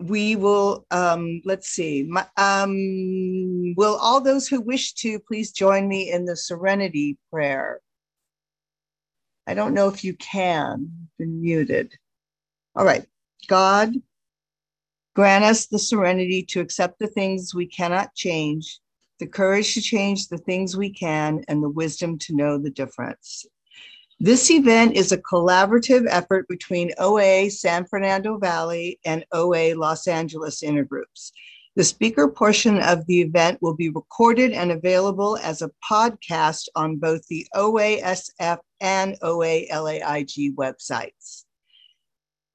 we will, um, let's see, um, will all those who wish to please join me in the serenity prayer? I don't know if you can, been muted. All right, God, grant us the serenity to accept the things we cannot change, the courage to change the things we can, and the wisdom to know the difference. This event is a collaborative effort between OA San Fernando Valley and OA Los Angeles Intergroups. The speaker portion of the event will be recorded and available as a podcast on both the OASF and OALAIG websites.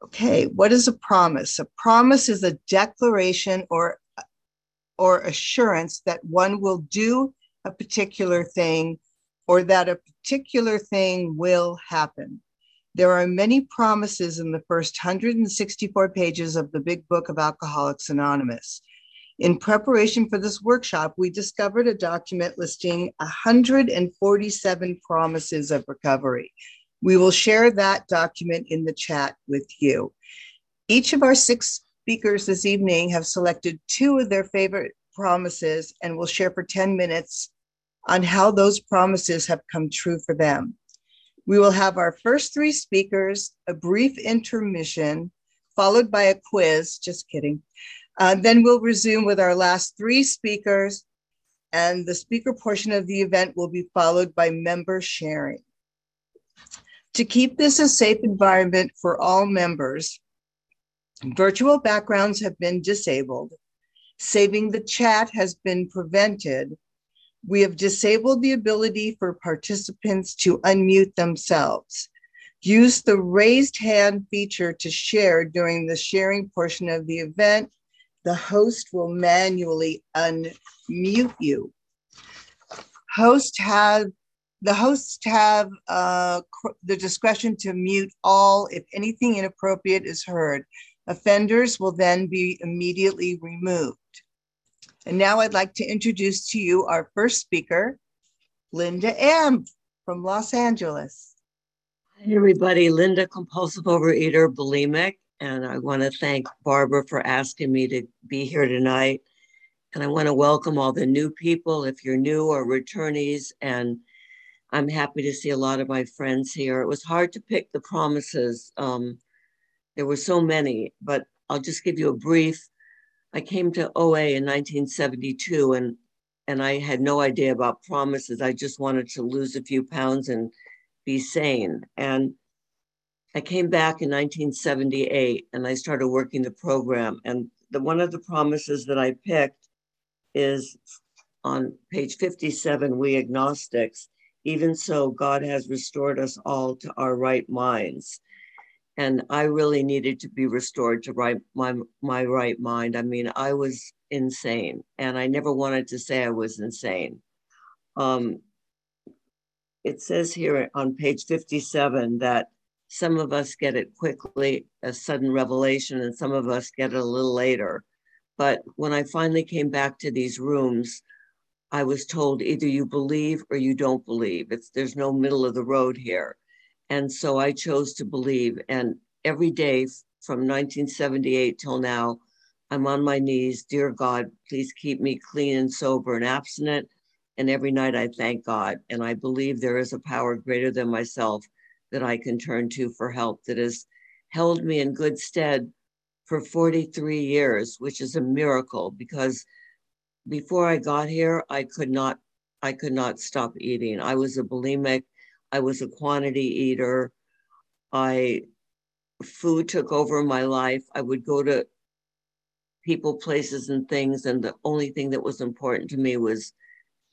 Okay, what is a promise? A promise is a declaration or, or assurance that one will do a particular thing or that a particular thing will happen. There are many promises in the first 164 pages of the Big Book of Alcoholics Anonymous. In preparation for this workshop, we discovered a document listing 147 promises of recovery. We will share that document in the chat with you. Each of our six speakers this evening have selected two of their favorite promises and will share for 10 minutes on how those promises have come true for them. We will have our first three speakers, a brief intermission, followed by a quiz. Just kidding. Uh, then we'll resume with our last three speakers, and the speaker portion of the event will be followed by member sharing. To keep this a safe environment for all members, virtual backgrounds have been disabled, saving the chat has been prevented, we have disabled the ability for participants to unmute themselves. Use the raised hand feature to share during the sharing portion of the event. The host will manually unmute you. Host have the hosts have uh, the discretion to mute all if anything inappropriate is heard. Offenders will then be immediately removed. And now I'd like to introduce to you our first speaker, Linda M. from Los Angeles. Hi, everybody. Linda, compulsive overeater, bulimic. And I want to thank Barbara for asking me to be here tonight. And I want to welcome all the new people, if you're new or returnees. And I'm happy to see a lot of my friends here. It was hard to pick the promises. Um, there were so many, but I'll just give you a brief I came to OA in 1972 and and I had no idea about promises. I just wanted to lose a few pounds and be sane. And I came back in 1978 and I started working the program. And the one of the promises that I picked is on page 57, we agnostics, even so, God has restored us all to our right minds and I really needed to be restored to right my my right mind. I mean, I was insane, and I never wanted to say I was insane. Um, it says here on page 57 that some of us get it quickly, a sudden revelation, and some of us get it a little later. But when I finally came back to these rooms, I was told either you believe or you don't believe. It's there's no middle of the road here. And so I chose to believe. And every day from 1978 till now, I'm on my knees. Dear God, please keep me clean and sober and abstinent. And every night I thank God. And I believe there is a power greater than myself that I can turn to for help that has held me in good stead for 43 years, which is a miracle because before I got here, I could not I could not stop eating. I was a bulimic I was a quantity eater. I food took over my life. I would go to people, places, and things, and the only thing that was important to me was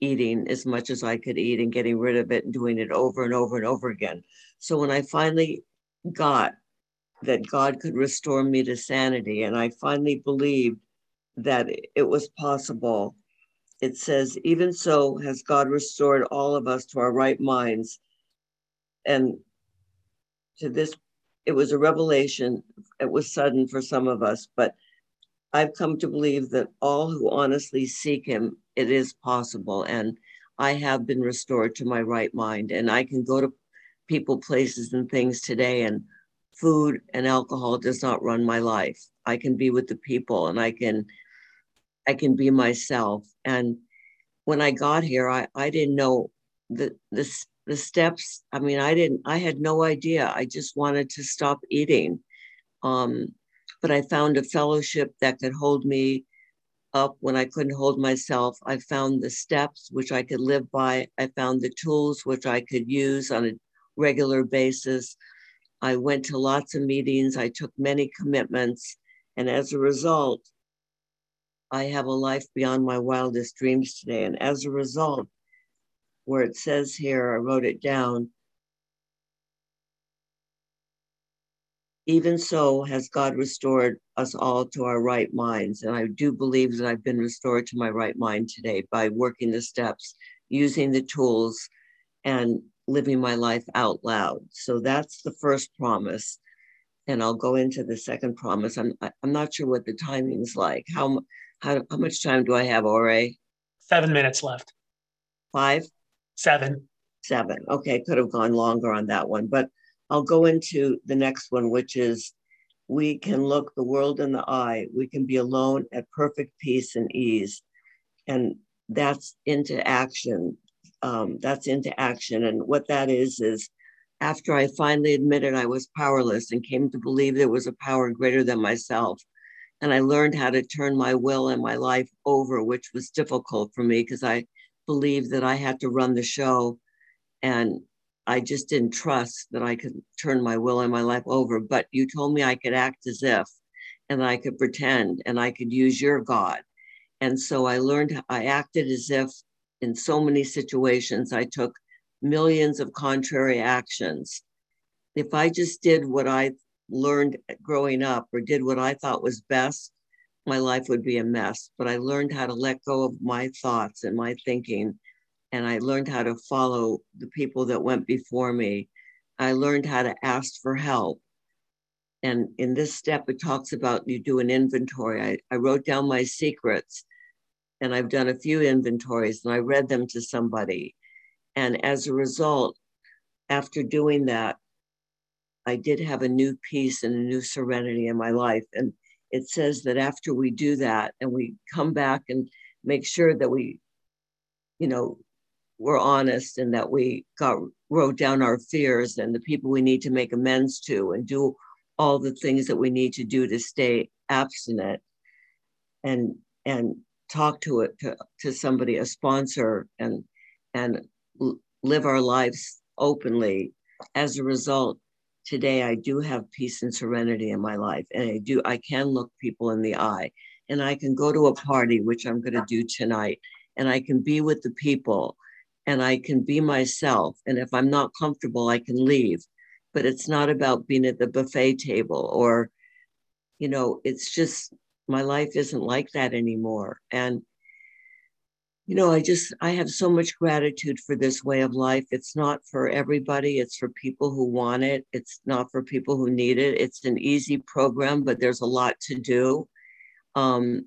eating as much as I could eat and getting rid of it and doing it over and over and over again. So when I finally got that God could restore me to sanity, and I finally believed that it was possible. It says, even so has God restored all of us to our right minds and to this it was a revelation it was sudden for some of us but i've come to believe that all who honestly seek him it is possible and i have been restored to my right mind and i can go to people places and things today and food and alcohol does not run my life. I can be with the people and I can I can be myself. And when I got here, I, I didn't know the the the steps. I mean, I didn't I had no idea. I just wanted to stop eating. Um, but I found a fellowship that could hold me up when I couldn't hold myself. I found the steps which I could live by. I found the tools which I could use on a regular basis. I went to lots of meetings. I took many commitments. And as a result, I have a life beyond my wildest dreams today. And as a result, where it says here, I wrote it down, even so has God restored us all to our right minds. And I do believe that I've been restored to my right mind today by working the steps, using the tools, and living my life out loud. So that's the first promise. And I'll go into the second promise. I'm I'm not sure what the timing's like. How how, how much time do I have, Ore? Seven minutes left. Five? Seven. Seven. Okay, could have gone longer on that one, but I'll go into the next one, which is we can look the world in the eye. We can be alone at perfect peace and ease. And that's into action. Um, that's into action. And what that is, is after I finally admitted I was powerless and came to believe there was a power greater than myself. And I learned how to turn my will and my life over, which was difficult for me because I believed that I had to run the show. And I just didn't trust that I could turn my will and my life over. But you told me I could act as if, and I could pretend, and I could use your God. And so I learned, I acted as if in so many situations, I took millions of contrary actions. If I just did what I learned growing up or did what I thought was best, my life would be a mess. But I learned how to let go of my thoughts and my thinking and I learned how to follow the people that went before me. I learned how to ask for help. And in this step, it talks about you do an inventory. I, I wrote down my secrets and I've done a few inventories and I read them to somebody. And as a result, after doing that, I did have a new peace and a new serenity in my life. And it says that after we do that and we come back and make sure that we, you know, we're honest and that we got wrote down our fears and the people we need to make amends to and do all the things that we need to do to stay abstinent and and talk to it to, to somebody a sponsor and and live our lives openly as a result today i do have peace and serenity in my life and i do i can look people in the eye and i can go to a party which i'm going to do tonight and i can be with the people and I can be myself. And if I'm not comfortable, I can leave. But it's not about being at the buffet table or, you know, it's just my life isn't like that anymore. And, you know, I just, I have so much gratitude for this way of life. It's not for everybody, it's for people who want it, it's not for people who need it. It's an easy program, but there's a lot to do. Um,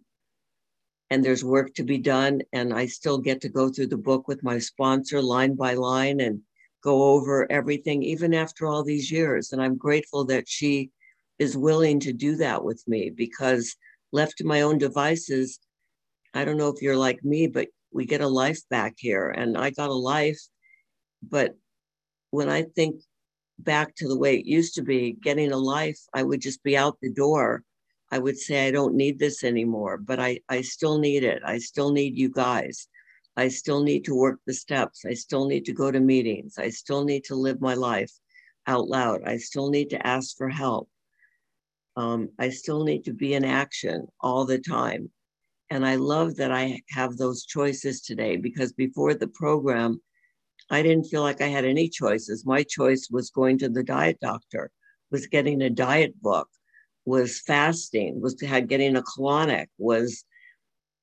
and there's work to be done. And I still get to go through the book with my sponsor line by line and go over everything, even after all these years. And I'm grateful that she is willing to do that with me because left to my own devices, I don't know if you're like me, but we get a life back here. And I got a life. But when I think back to the way it used to be, getting a life, I would just be out the door I would say I don't need this anymore, but I, I still need it. I still need you guys. I still need to work the steps. I still need to go to meetings. I still need to live my life out loud. I still need to ask for help. Um, I still need to be in action all the time. And I love that I have those choices today because before the program, I didn't feel like I had any choices. My choice was going to the diet doctor, was getting a diet book, was fasting, was had getting a colonic, was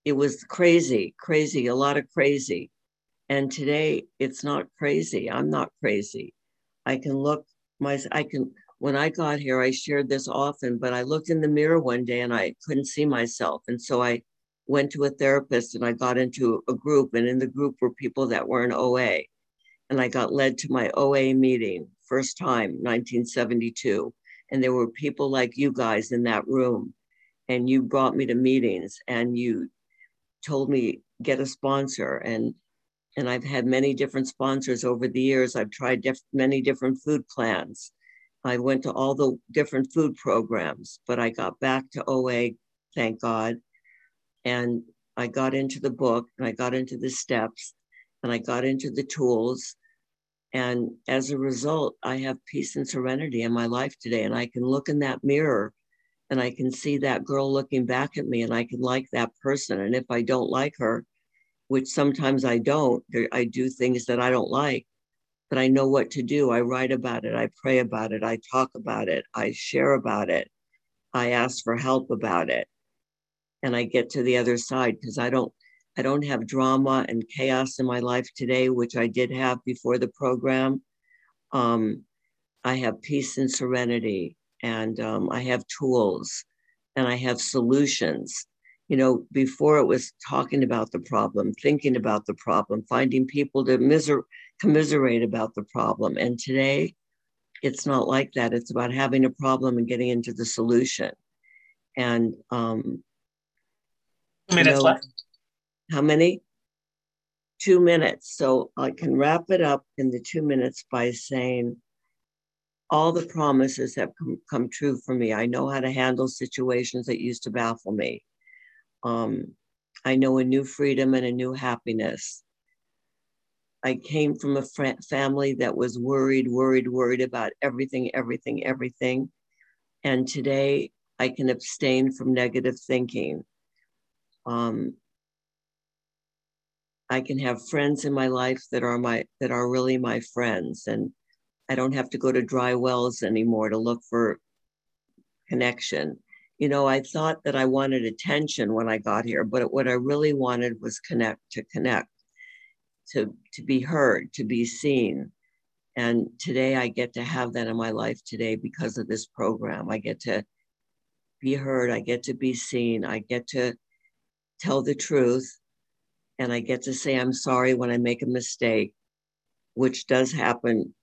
it was crazy, crazy, a lot of crazy. And today it's not crazy. I'm not crazy. I can look my I can when I got here, I shared this often, but I looked in the mirror one day and I couldn't see myself. And so I went to a therapist and I got into a group. And in the group were people that were in OA. And I got led to my OA meeting, first time, 1972 And there were people like you guys in that room. And you brought me to meetings and you told me get a sponsor. And and I've had many different sponsors over the years. I've tried diff- many different food plans. I went to all the different food programs, but I got back to OA, thank God. And I got into the book and I got into the steps and I got into the tools. And as a result, I have peace and serenity in my life today. And I can look in that mirror and I can see that girl looking back at me and I can like that person. And if I don't like her, which sometimes I don't, I do things that I don't like, but I know what to do. I write about it, I pray about it, I talk about it, I share about it, I ask for help about it. And I get to the other side because I don't I don't have drama and chaos in my life today, which I did have before the program. Um, I have peace and serenity, and um, I have tools and I have solutions. You know, before it was talking about the problem, thinking about the problem, finding people to miser- commiserate about the problem. And today, it's not like that. It's about having a problem and getting into the solution. And um, minutes know, left. how many? Two minutes. So I can wrap it up in the two minutes by saying all the promises have come, come true for me. I know how to handle situations that used to baffle me. Um, I know a new freedom and a new happiness. I came from a fr- family that was worried, worried, worried about everything, everything, everything. And today I can abstain from negative thinking. Um, I can have friends in my life that are my that are really my friends, and I don't have to go to dry wells anymore to look for connection. You know, I thought that I wanted attention when I got here, but what I really wanted was connect to connect, to to be heard, to be seen. And today I get to have that in my life today because of this program. I get to be heard, I get to be seen, I get to tell the truth, and I get to say I'm sorry when I make a mistake, which does happen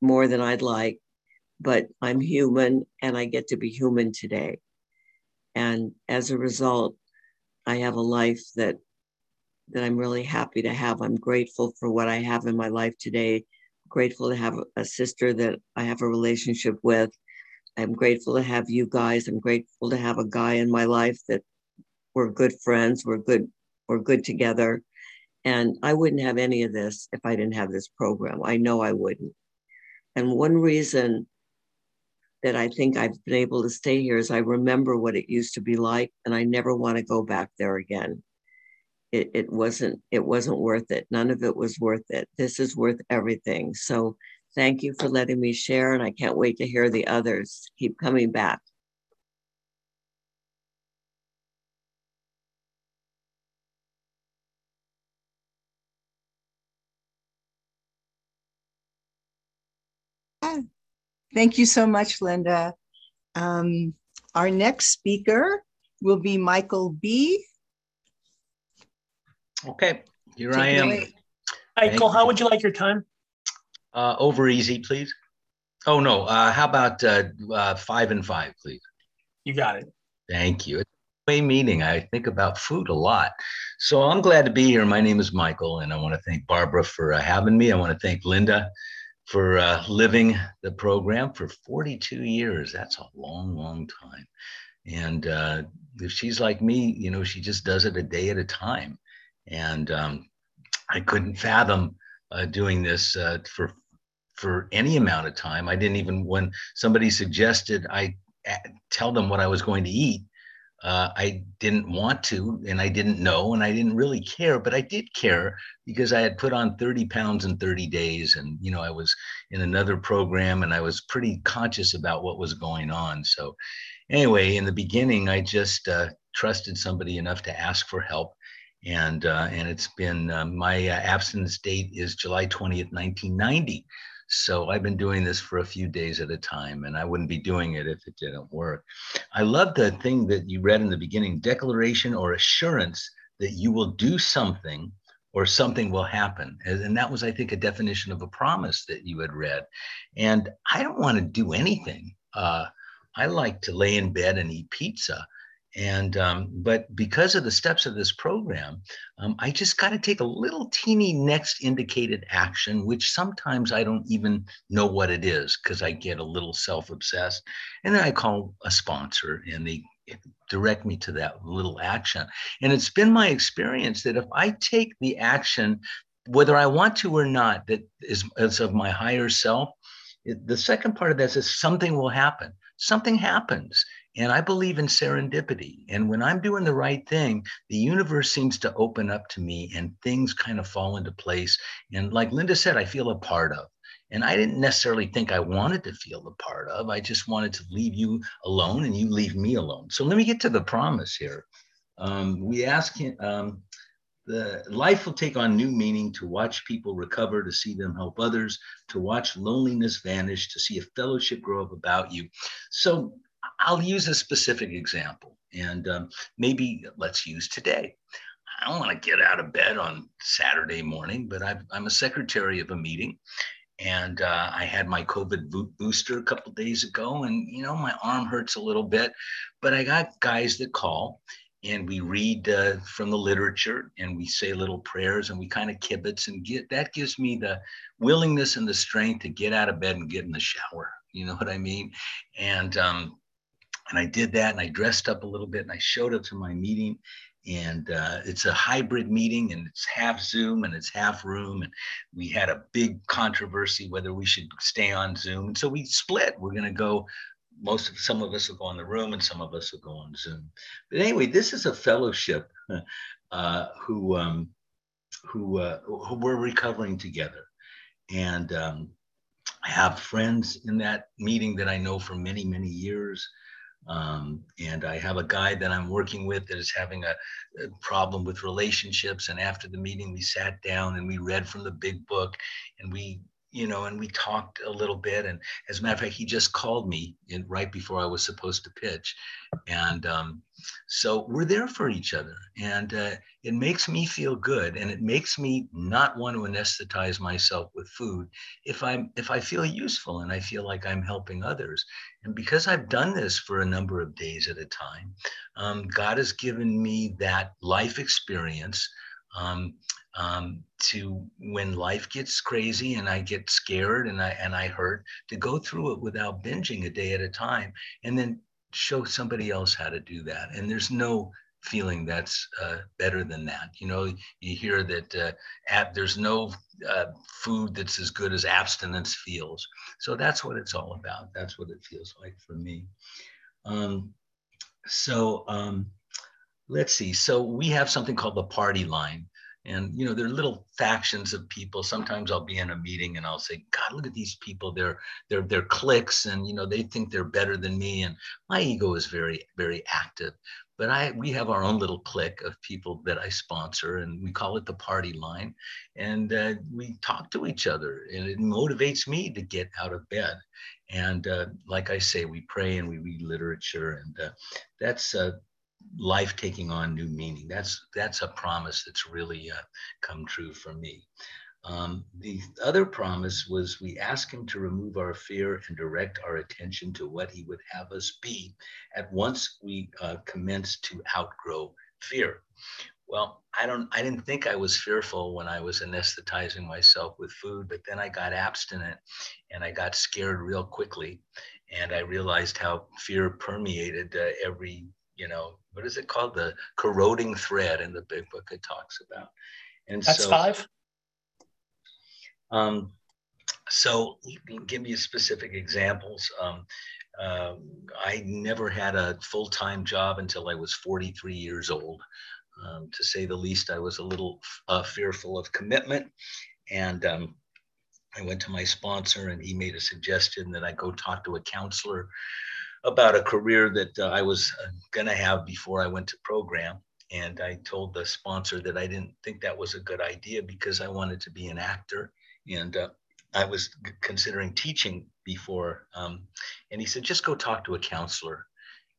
more than I'd like, but I'm human and I get to be human today. And as a result, I have a life that that I'm really happy to have. I'm grateful for what I have in my life today. Grateful to have a sister that I have a relationship with. I'm grateful to have you guys. I'm grateful to have a guy in my life that we're good friends. We're good. We're good together. And I wouldn't have any of this if I didn't have this program. I know I wouldn't. And one reason that I think I've been able to stay here is I remember what it used to be like, and I never want to go back there again. It, it wasn't it wasn't worth it. None of it was worth it. This is worth everything. So thank you for letting me share, and I can't wait to hear the others. Keep coming back. Thank you so much, Linda. Um, our next speaker will be Michael B. Okay, here Take I am. away. Michael, how would you like your time? Uh, over easy, please. Oh, no, uh, how about uh, uh, five and five, please? You got it. Thank you. It's way meeting. I think about food a lot. So I'm glad to be here. My name is Michael, and I want to thank Barbara for uh, having me. I want to thank Linda for uh, living the program for 42 years. That's a long, long time. And uh, if she's like me, you know, she just does it a day at a time. And um, I couldn't fathom uh, doing this uh, for for any amount of time. I didn't even when somebody suggested I tell them what I was going to eat. Uh, I didn't want to, and I didn't know, and I didn't really care, but I did care because I had put on 30 pounds in 30 days, and you know I was in another program, and I was pretty conscious about what was going on. So, anyway, in the beginning, I just uh, trusted somebody enough to ask for help, and uh, and it's been uh, my uh, abstinence date is July 20th, 1990. So I've been doing this for a few days at a time, and I wouldn't be doing it if it didn't work. I love the thing that you read in the beginning declaration or assurance that you will do something or something will happen. And that was, I think, a definition of a promise that you had read. And I don't want to do anything. uh, I like to lay in bed and eat pizza. And um, but because of the steps of this program, um, I just got to take a little teeny next indicated action, which sometimes I don't even know what it is because I get a little self obsessed. And then I call a sponsor and they direct me to that little action. And it's been my experience that if I take the action, whether I want to or not, that is, is of my higher self, it, the second part of this is something will happen. Something happens. And I believe in serendipity. And when I'm doing the right thing, the universe seems to open up to me and things kind of fall into place. And like Linda said, I feel a part of. And I didn't necessarily think I wanted to feel a part of. I just wanted to leave you alone and you leave me alone. So let me get to the promise here. Um, we ask him, um, the life will take on new meaning to watch people recover, to see them help others, to watch loneliness vanish, to see a fellowship grow up about you. So I'll use a specific example, and um, maybe let's use today. I don't want to get out of bed on Saturday morning, but i am a secretary of a meeting, and uh, I had my COVID booster a couple days ago, and you know my arm hurts a little bit, but I got guys that call, and we read uh, from the literature, and we say little prayers, and we kind of kibitz, and get that gives me the willingness and the strength to get out of bed and get in the shower. You know what I mean? And um, and I did that, and I dressed up a little bit, and I showed up to my meeting, and uh, it's a hybrid meeting and it's half zoom and it's half room and we had a big controversy whether we should stay on zoom and so we split. We're going to go most of some of us will go in the room and some of us will go on zoom. But anyway this is a fellowship uh, who um, who uh, who we're recovering together. And um, i have friends in that meeting that i know for many many years um, and I have a guy that I'm working with that is having a, a, problem with relationships. And after the meeting, we sat down and we read from the big book and we, you know, and we talked a little bit. And as a matter of fact, he just called me in, right before I was supposed to pitch. And um, so we're there for each other. And uh, it makes me feel good and it makes me not want to anesthetize myself with food if i'm if i feel useful and i feel like i'm helping others and because i've done this for a number of days at a time um, god has given me that life experience um, um, to when life gets crazy and I get scared and I and I hurt to go through it without binging a day at a time and then show somebody else how to do that. And there's no feeling that's uh, better than that. You know, you hear that uh, ab- there's no uh, food that's as good as abstinence feels. So that's what it's all about. That's what it feels like for me. Um, so um, let's see. So we have something called the party line. And you know, there are little factions of people. Sometimes I'll be in a meeting and I'll say, God, look at these people. They're they're they're cliques and you know, they think they're better than me. And my ego is very, very active but I we have our own little clique of people that I sponsor, and we call it the party line, and uh, we talk to each other, and it motivates me to get out of bed. And uh, like I say, we pray and we read literature, and uh, that's uh, life taking on new meaning. That's that's a promise that's really uh, come true for me. Um, the other promise was we ask him to remove our fear and direct our attention to what he would have us be at once we uh, commence to outgrow fear. Well, I don't I didn't think I was fearful when I was anesthetizing myself with food, but then I got abstinent and I got scared real quickly and I realized how fear permeated uh, every, you know, what is it called? The corroding thread in the big book it talks about. And That's so, five. Um, so give you specific examples. Um, uh, I never had a full-time job until I was 43 years old. Um, to say the least, I was a little uh, fearful of commitment. And um, I went to my sponsor and he made a suggestion that I go talk to a counselor about a career that uh, I was uh, going to have before I went to program. And I told the sponsor that I didn't think that was a good idea because I wanted to be an actor and uh, I was considering teaching before. Um, and he said, just go talk to a counselor.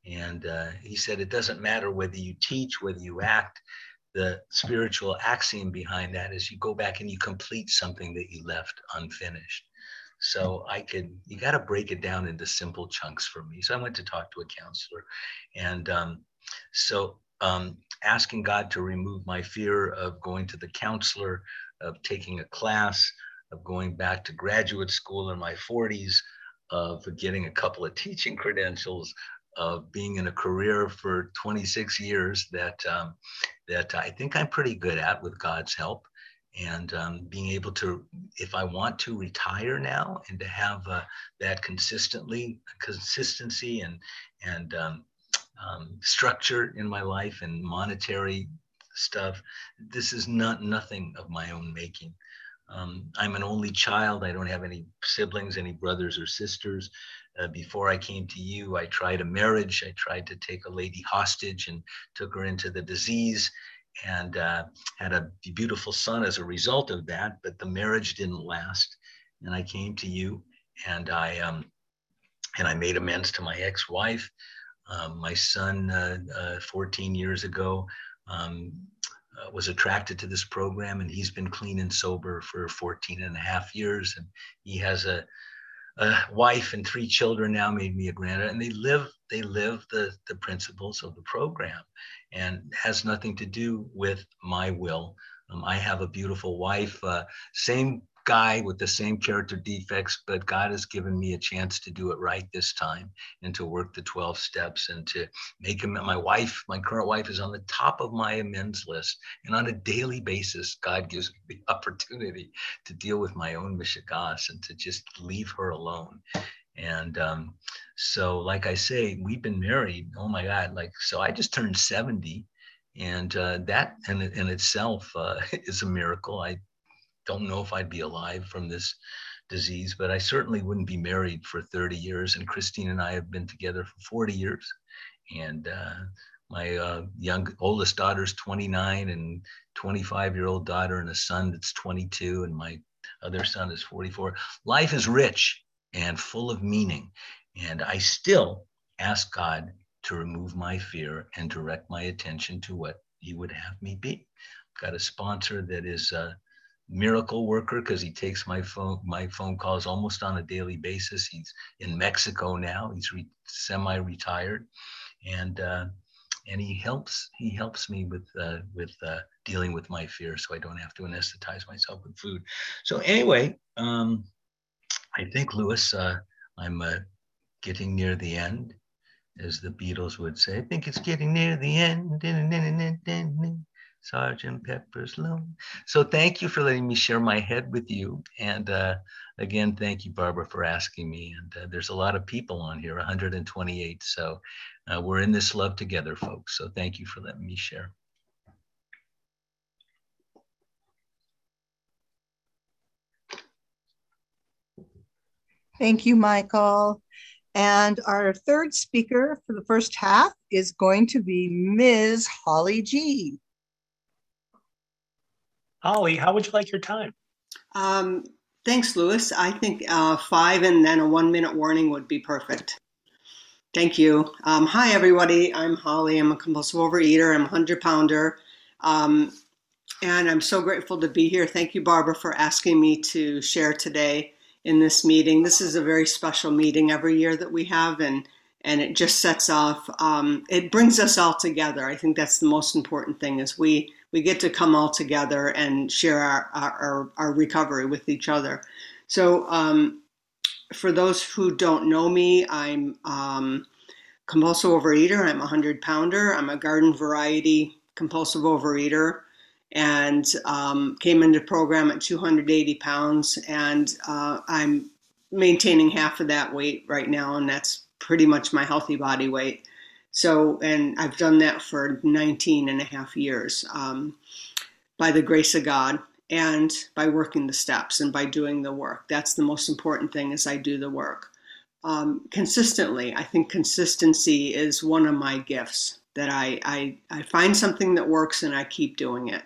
And uh, he said, it doesn't matter whether you teach, whether you act. The spiritual axiom behind that is you go back and you complete something that you left unfinished. So I could, you got to break it down into simple chunks for me. So I went to talk to a counselor. And um, so um, asking God to remove my fear of going to the counselor, of taking a class, of going back to graduate school in my 40s, of getting a couple of teaching credentials, of being in a career for 26 years that um, that I think I'm pretty good at with God's help, and um, being able to, if I want to retire now, and to have uh, that consistently consistency and and um, um structure in my life and monetary stuff. This is not nothing of my own making. Um, I'm an only child. I don't have any siblings, any brothers or sisters. Uh, before I came to you, I tried a marriage. I tried to take a lady hostage and took her into the disease and uh, had a beautiful son as a result of that. But the marriage didn't last. And I came to you and I, um, and I made amends to my ex-wife. Um, my son, uh, uh 14 years ago, um, uh, was attracted to this program and he's been clean and sober for 14 and a half years and he has a, a wife and three children now made me a granddad and they live they live the the principles of the program and has nothing to do with my will. Um, i have a beautiful wife uh, same guy with the same character defects, but God has given me a chance to do it right this time and to work the 12 steps and to make him my wife, my current wife is on the top of my amends list. And on a daily basis, God gives me the opportunity to deal with my own mishigas and to just leave her alone. And um, so, like I say, we've been married. Oh my God! Like so, I just turned seventy, and uh, that in, in itself uh, is a miracle. I don't know if I'd be alive from this disease, but I certainly wouldn't be married for 30 years. And Christine and I have been together for 40 years. And uh, my uh, young oldest daughter's 29 and 25 year old daughter and a son that's 22 and my other son is 44 life is rich and full of meaning and i still ask god to remove my fear and direct my attention to what he would have me be I've got a sponsor that is uh, miracle worker because he takes my phone my phone calls almost on a daily basis. He's in Mexico now. He's re- semi-retired, and uh, and he helps he helps me with uh, with uh, dealing with my fear, so I don't have to anesthetize myself with food. So anyway, um, I think Lewis, uh, I'm uh, getting near the end, as the Beatles would say. I think it's getting near the end. Sergeant Pepper's Lonely. So thank you for letting me share my head with you. And uh, again, thank you, Barbara, for asking me. And uh, there's a lot of people on here, 128. So uh, we're in this love together, folks. So thank you for letting me share. Thank you, Michael. And our third speaker for the first half is going to be Ms. Holly G. Holly, how would you like your time? Um, thanks, Lewis. I think uh, five and then a one minute warning would be perfect. Thank you. Um, hi, everybody. I'm Holly. I'm a compulsive overeater. I'm a 100 pounder. Um, and I'm so grateful to be here. Thank you, Barbara, for asking me to share today in this meeting. This is a very special meeting every year that we have, and and it just sets off. Um, it brings us all together. I think that's the most important thing. Is we we get to come all together and share our, our, our recovery with each other. So, um, for those who don't know me, I'm um, compulsive overeater. I'm a 100 pounder. I'm a garden variety compulsive overeater and um, came into program at 280 pounds. And uh, I'm maintaining half of that weight right now, and that's pretty much my healthy body weight. So, and I've done that for 19 and a half years um, by the grace of God and by working the steps and by doing the work. That's the most important thing is I do the work. Um, consistently, I think consistency is one of my gifts that I, I, I find something that works and I keep doing it.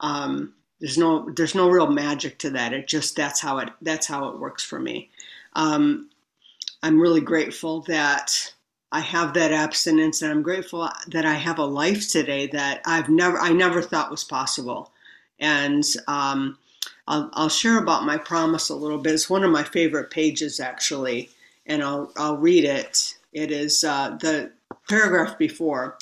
Um, there's no there's no real magic to that. It just that's how it that's how it works for me. Um, I'm really grateful that I have that abstinence and I'm grateful that I have a life today that I've never I never thought was possible. And um, I'll, I'll share about my promise a little bit. It's one of my favorite pages, actually, and I'll, I'll read it. It is uh, the paragraph before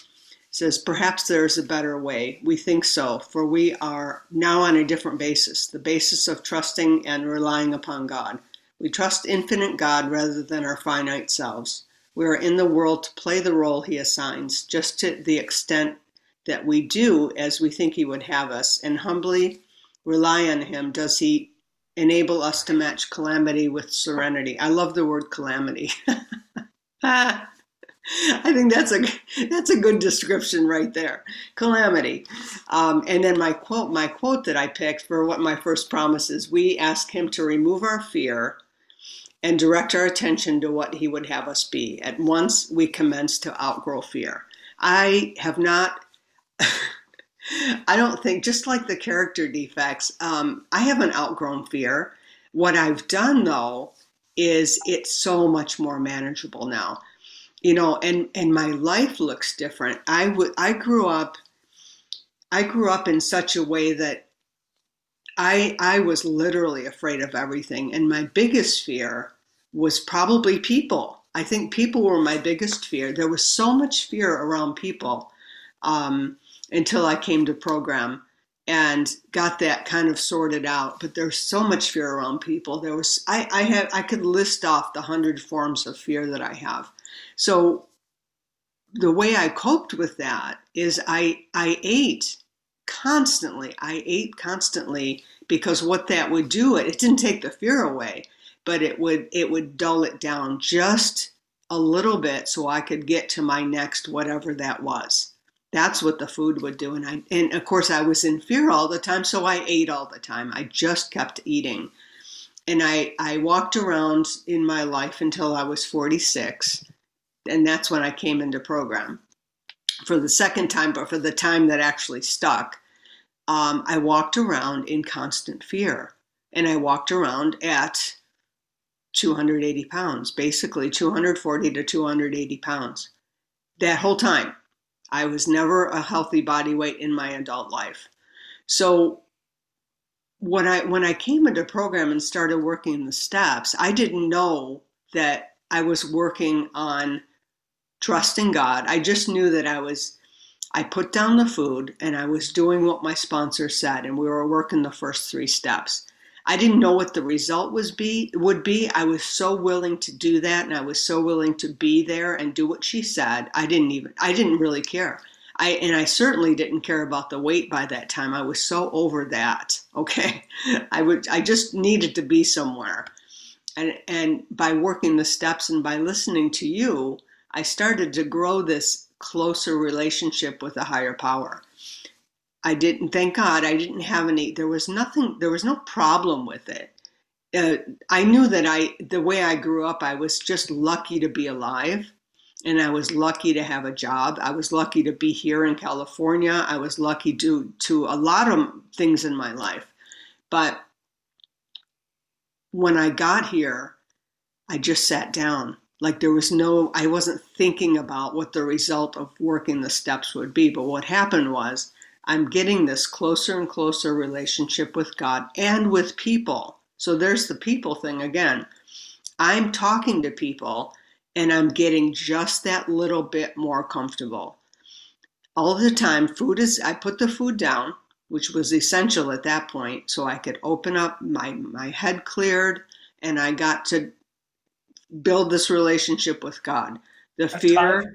says, Perhaps there is a better way. We think so, for we are now on a different basis, the basis of trusting and relying upon God. We trust infinite God rather than our finite selves. We are in the world to play the role He assigns, just to the extent that we do as we think He would have us, and humbly rely on Him does He enable us to match calamity with serenity. I love the word calamity. I think that's a that's a good description right there. Calamity, um, and then my quote my quote that I picked for what my first promise is: we ask Him to remove our fear and direct our attention to what He would have us be. At once, we commence to outgrow fear. I have not. I don't think, just like the character defects, um, I haven't outgrown fear. What I've done though is it's so much more manageable now you know and and my life looks different i would i grew up i grew up in such a way that i i was literally afraid of everything. And my biggest fear was probably people. I think people were my biggest fear. There was so much fear around people um, until i came to program and got that kind of sorted out. But there's so much fear around people. There was i i have i could list off the hundred forms of fear that i have. So the way I coped with that is I I ate constantly. I ate constantly because what that would do it it didn't take the fear away, but it would it would dull it down just a little bit so I could get to my next whatever that was. That's what the food would do and I and of course I was in fear all the time so I ate all the time. I just kept eating. And I I walked around in my life until I was 46 and that's when I came into program for the second time, but for the time that actually stuck. Um, I walked around in constant fear, and I walked around at 280 pounds, basically 240 to 280 pounds. That whole time, I was never a healthy body weight in my adult life. So when I when I came into program and started working the steps, I didn't know that I was working on trusting God. I just knew that I was, I put down the food and I was doing what my sponsor said, and we were working the first three steps. I didn't know what the result was be would be. I was so willing to do that, and I was so willing to be there and do what she said. I didn't even, I didn't really care. I and I certainly didn't care about the weight by that time. I was so over that. Okay, I would, I just needed to be somewhere, and and by working the steps and by listening to you, I started to grow this closer relationship with a higher power. I didn't, thank God, I didn't have any, there was nothing, there was no problem with it. Uh, I knew that I, the way I grew up, I was just lucky to be alive and I was lucky to have a job. I was lucky to be here in California. I was lucky to, to a lot of things in my life. But when I got here, I just sat down like there was no i wasn't thinking about what the result of working the steps would be but what happened was i'm getting this closer and closer relationship with god and with people. So there's the people thing again. I'm talking to people and i'm getting just that little bit more comfortable. All the time food is i put the food down which was essential at that point so i could open up my my head cleared and i got to build this relationship with God. The That's fear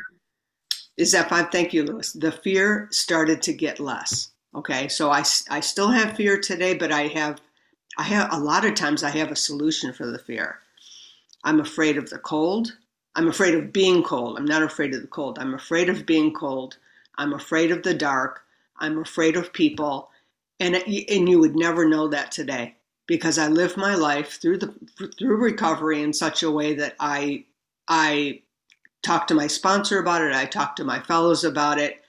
is that five. Thank you, Lewis. The fear started to get less. Okay, so I, I still have fear today, but I have I have a lot of times I have a solution for the fear. I'm afraid of the cold. I'm afraid of being cold. I'm not afraid of the cold. I'm afraid of being cold. I'm afraid of the dark. I'm afraid of people. And and you would never know that today because I live my life through the through recovery in such a way that I I talk to my sponsor about it, I talk to my fellows about it,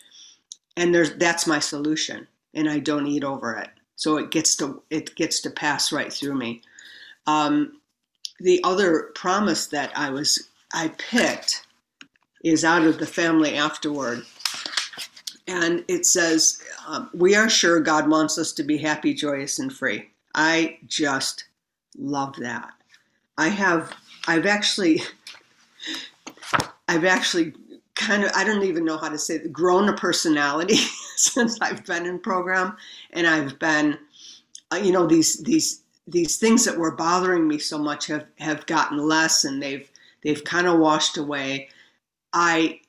and there's that's my solution, and I don't eat over it, so it gets to it gets to pass right through me. Um, the other promise that I was I picked is out of the family afterward. And it says, um, We are sure God wants us to be happy, joyous, and free. I just love that. I have, I've actually, I've actually kind of, I don't even know how to say it, grown a personality since I've been in program. And I've been, uh, you know, these, these, these things that were bothering me so much have, have gotten less and they've, they've kind of washed away. I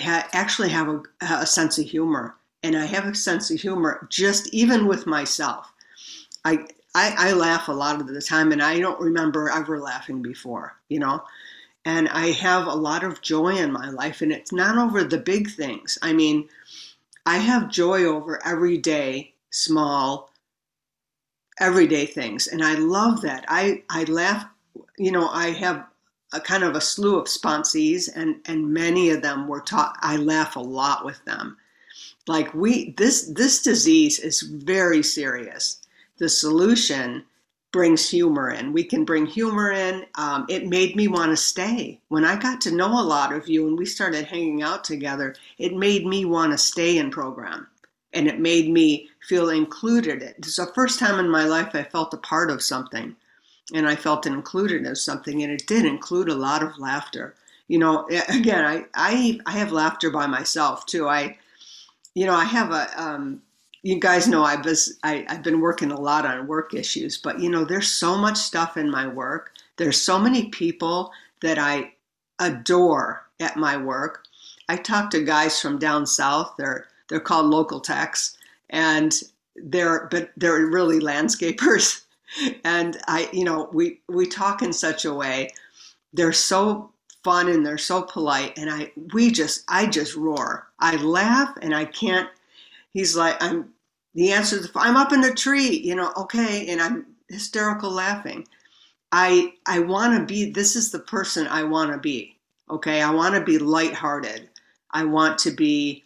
ha- actually have a, a sense of humor and I have a sense of humor just even with myself. I, I, I laugh a lot of the time and I don't remember ever laughing before, you know. And I have a lot of joy in my life, and it's not over the big things. I mean, I have joy over everyday, small, everyday things, and I love that. I I laugh. You know, I have a kind of a slew of sponsees, and and many of them were taught. I laugh a lot with them. Like we, this this disease is very serious. The solution brings humor in. We can bring humor in. Um, it made me want to stay. When I got to know a lot of you and we started hanging out together, it made me want to stay in program and it made me feel included. It's the first time in my life I felt a part of something and I felt included as something and it did include a lot of laughter. You know, again, I, I, I have laughter by myself too. I, you know, I have a, um, you guys know I was I, I've been working a lot on work issues, but you know, there's so much stuff in my work. There's so many people that I adore at my work. I talk to guys from down south. They're they're called local techs, and they're but they're really landscapers. And I, you know, we we talk in such a way. They're so fun and they're so polite, and I we just I just roar. I laugh and I can't he's like, I'm the answer is I'm up in the tree, you know, okay, and I'm hysterical laughing. I I want to be this is the person I want to be. Okay, I want to be lighthearted. I want to be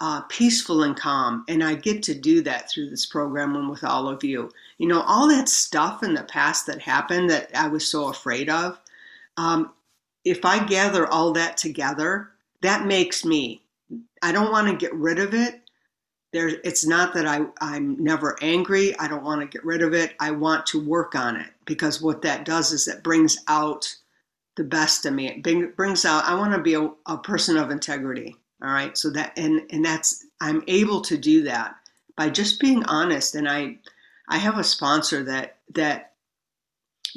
uh, peaceful and calm, and I get to do that through this program and with all of you. You know, all that stuff in the past that happened that I was so afraid of. Um, if I gather all that together, that makes me. I don't want to get rid of it there it's not that I, i'm never angry i don't want to get rid of it i want to work on it because what that does is it brings out the best of me it brings out i want to be a, a person of integrity all right? So that and and that's i'm able to do that by just being honest and i i have a sponsor that that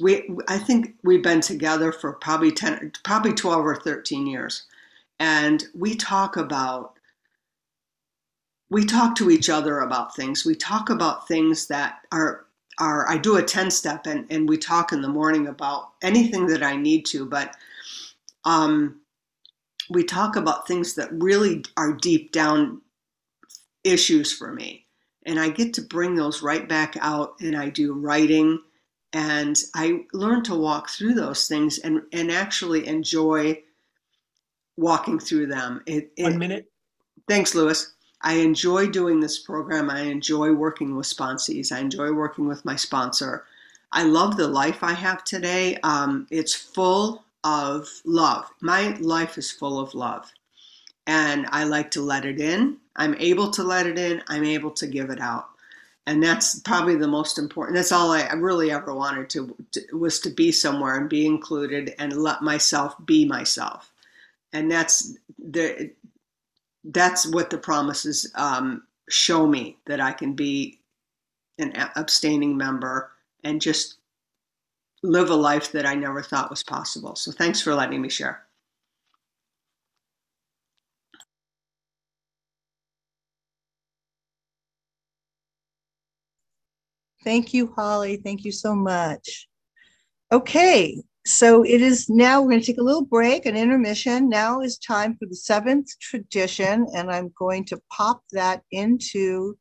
we i think we've been together for probably 10 probably 12 or 13 years and we talk about we talk to each other about things. We talk about things that are are I do a 10 step and, and we talk in the morning about anything that I need to, but um, we talk about things that really are deep down issues for me. And I get to bring those right back out and I do writing and I learn to walk through those things and, and actually enjoy walking through them. It, it, One minute. Thanks, Lewis. I enjoy doing this program. I enjoy working with sponsees. I enjoy working with my sponsor. I love the life I have today. Um, it's full of love. My life is full of love. And I like to let it in. I'm able to let it in. I'm able to give it out. And that's probably the most important. That's all I really ever wanted to, to was to be somewhere and be included and let myself be myself. And that's the that's what the promises um, show me that I can be an abstaining member and just live a life that I never thought was possible. So thanks for letting me share. Thank you, Holly. Thank you so much. Okay, so it is now, we're going to take a little break, an intermission. Now is time for the seventh tradition, and I'm going to pop that into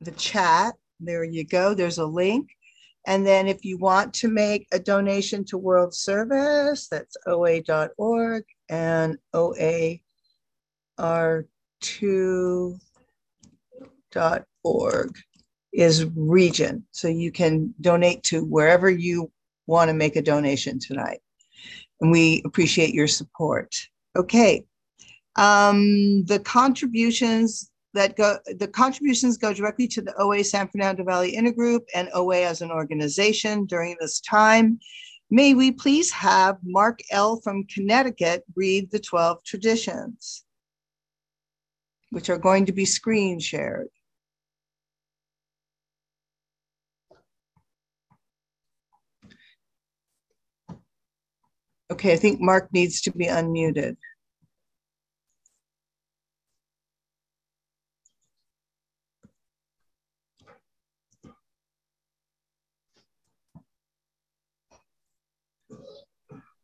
the chat. There you go. There's a link. And then if you want to make a donation to World Service, that's oa.org and oar2.org is region. So you can donate to wherever you want to make a donation tonight. And we appreciate your support. Okay. Um, the contributions that go, the contributions go directly to the OA San Fernando Valley Intergroup and OA as an organization during this time. May we please have Mark L. from Connecticut read the 12 traditions, which are going to be screen shared. Okay, I think Mark needs to be unmuted.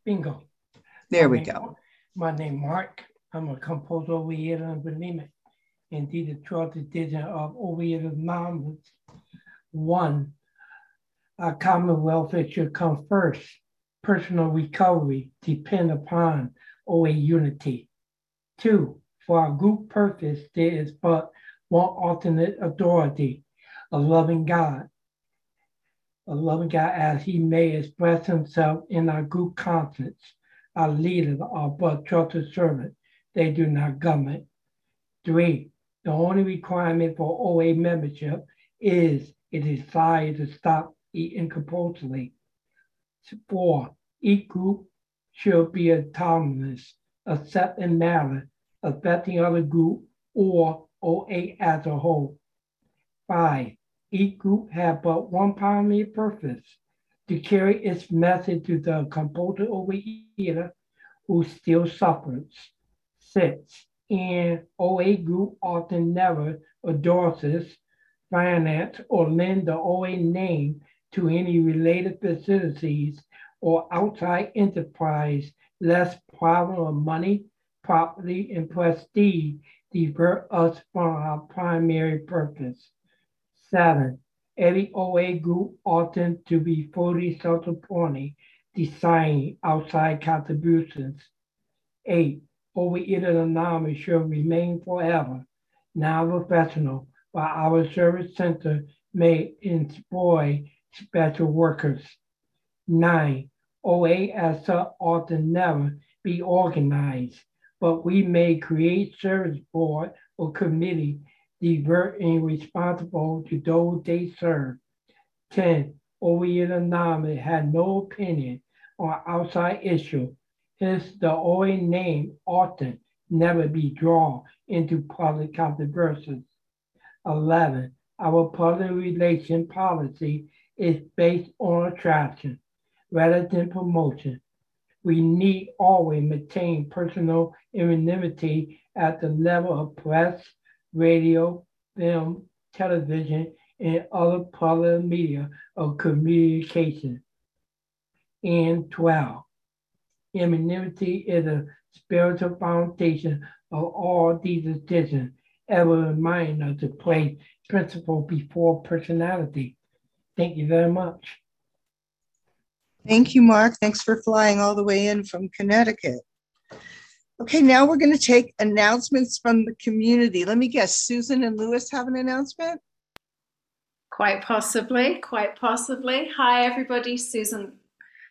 Bingo. There My we name- go. My name Mark. I'm a composer over here in Belima. Indeed, the 12th edition of Overeaters Anonymous. One, our common welfare should come first. Personal recovery depend upon OA unity. Two, for our group purpose, there is but one alternate authority, a loving God. A loving God as he may express himself in our group conscience. Our leaders are but trusted servants. They do not govern. Three, the only requirement for OA membership is a desire to stop eating compulsively. Four, each group should be autonomous, except in matter affecting other group or OA as a whole. Five, each group have but one primary purpose, to carry its message to the compulsive overeater who still suffers. Six, and OA group often never endorses, finance, or lend the OA name to any related facilities or outside enterprise, less problem of money, property, and prestige divert us from our primary purpose. Seven, every OA group often to be fully self-supporting, designing outside contributions. Eight, Overeater Anonymous should remain forever non-professional, while our service center may employ special workers. Nine, OA as such often never be organized, but we may create service board or committee divert and responsible to those they serve. 10. OEA Anonymous had no opinion on outside issue. Hence, the OA name often never be drawn into public controversies. 11. Our public relation policy is based on attraction rather than promotion. We need always maintain personal anonymity at the level of press, radio, film, television, and other public media of communication. And 12. Anonymity is a spiritual foundation of all these traditions, ever reminding us to place principle before personality. Thank you very much. Thank you, Mark. Thanks for flying all the way in from Connecticut. Okay, now we're going to take announcements from the community. Let me guess, Susan and Lewis have an announcement? Quite possibly, quite possibly. Hi, everybody. Susan,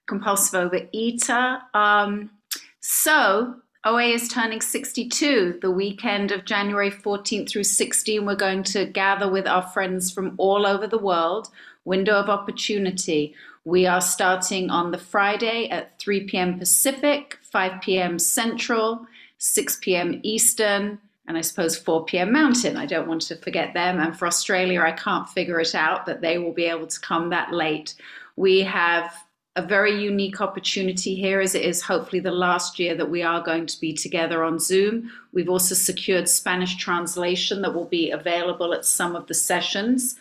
compulsive overeater. Um, so, OA is turning 62 the weekend of January 14th through 16. We're going to gather with our friends from all over the world. Window of opportunity. We are starting on the Friday at 3 p.m. Pacific, 5 p.m. Central, 6 p.m. Eastern, and I suppose 4 p.m. Mountain. I don't want to forget them. And for Australia, I can't figure it out, but they will be able to come that late. We have a very unique opportunity here, as it is hopefully the last year that we are going to be together on Zoom. We've also secured Spanish translation that will be available at some of the sessions.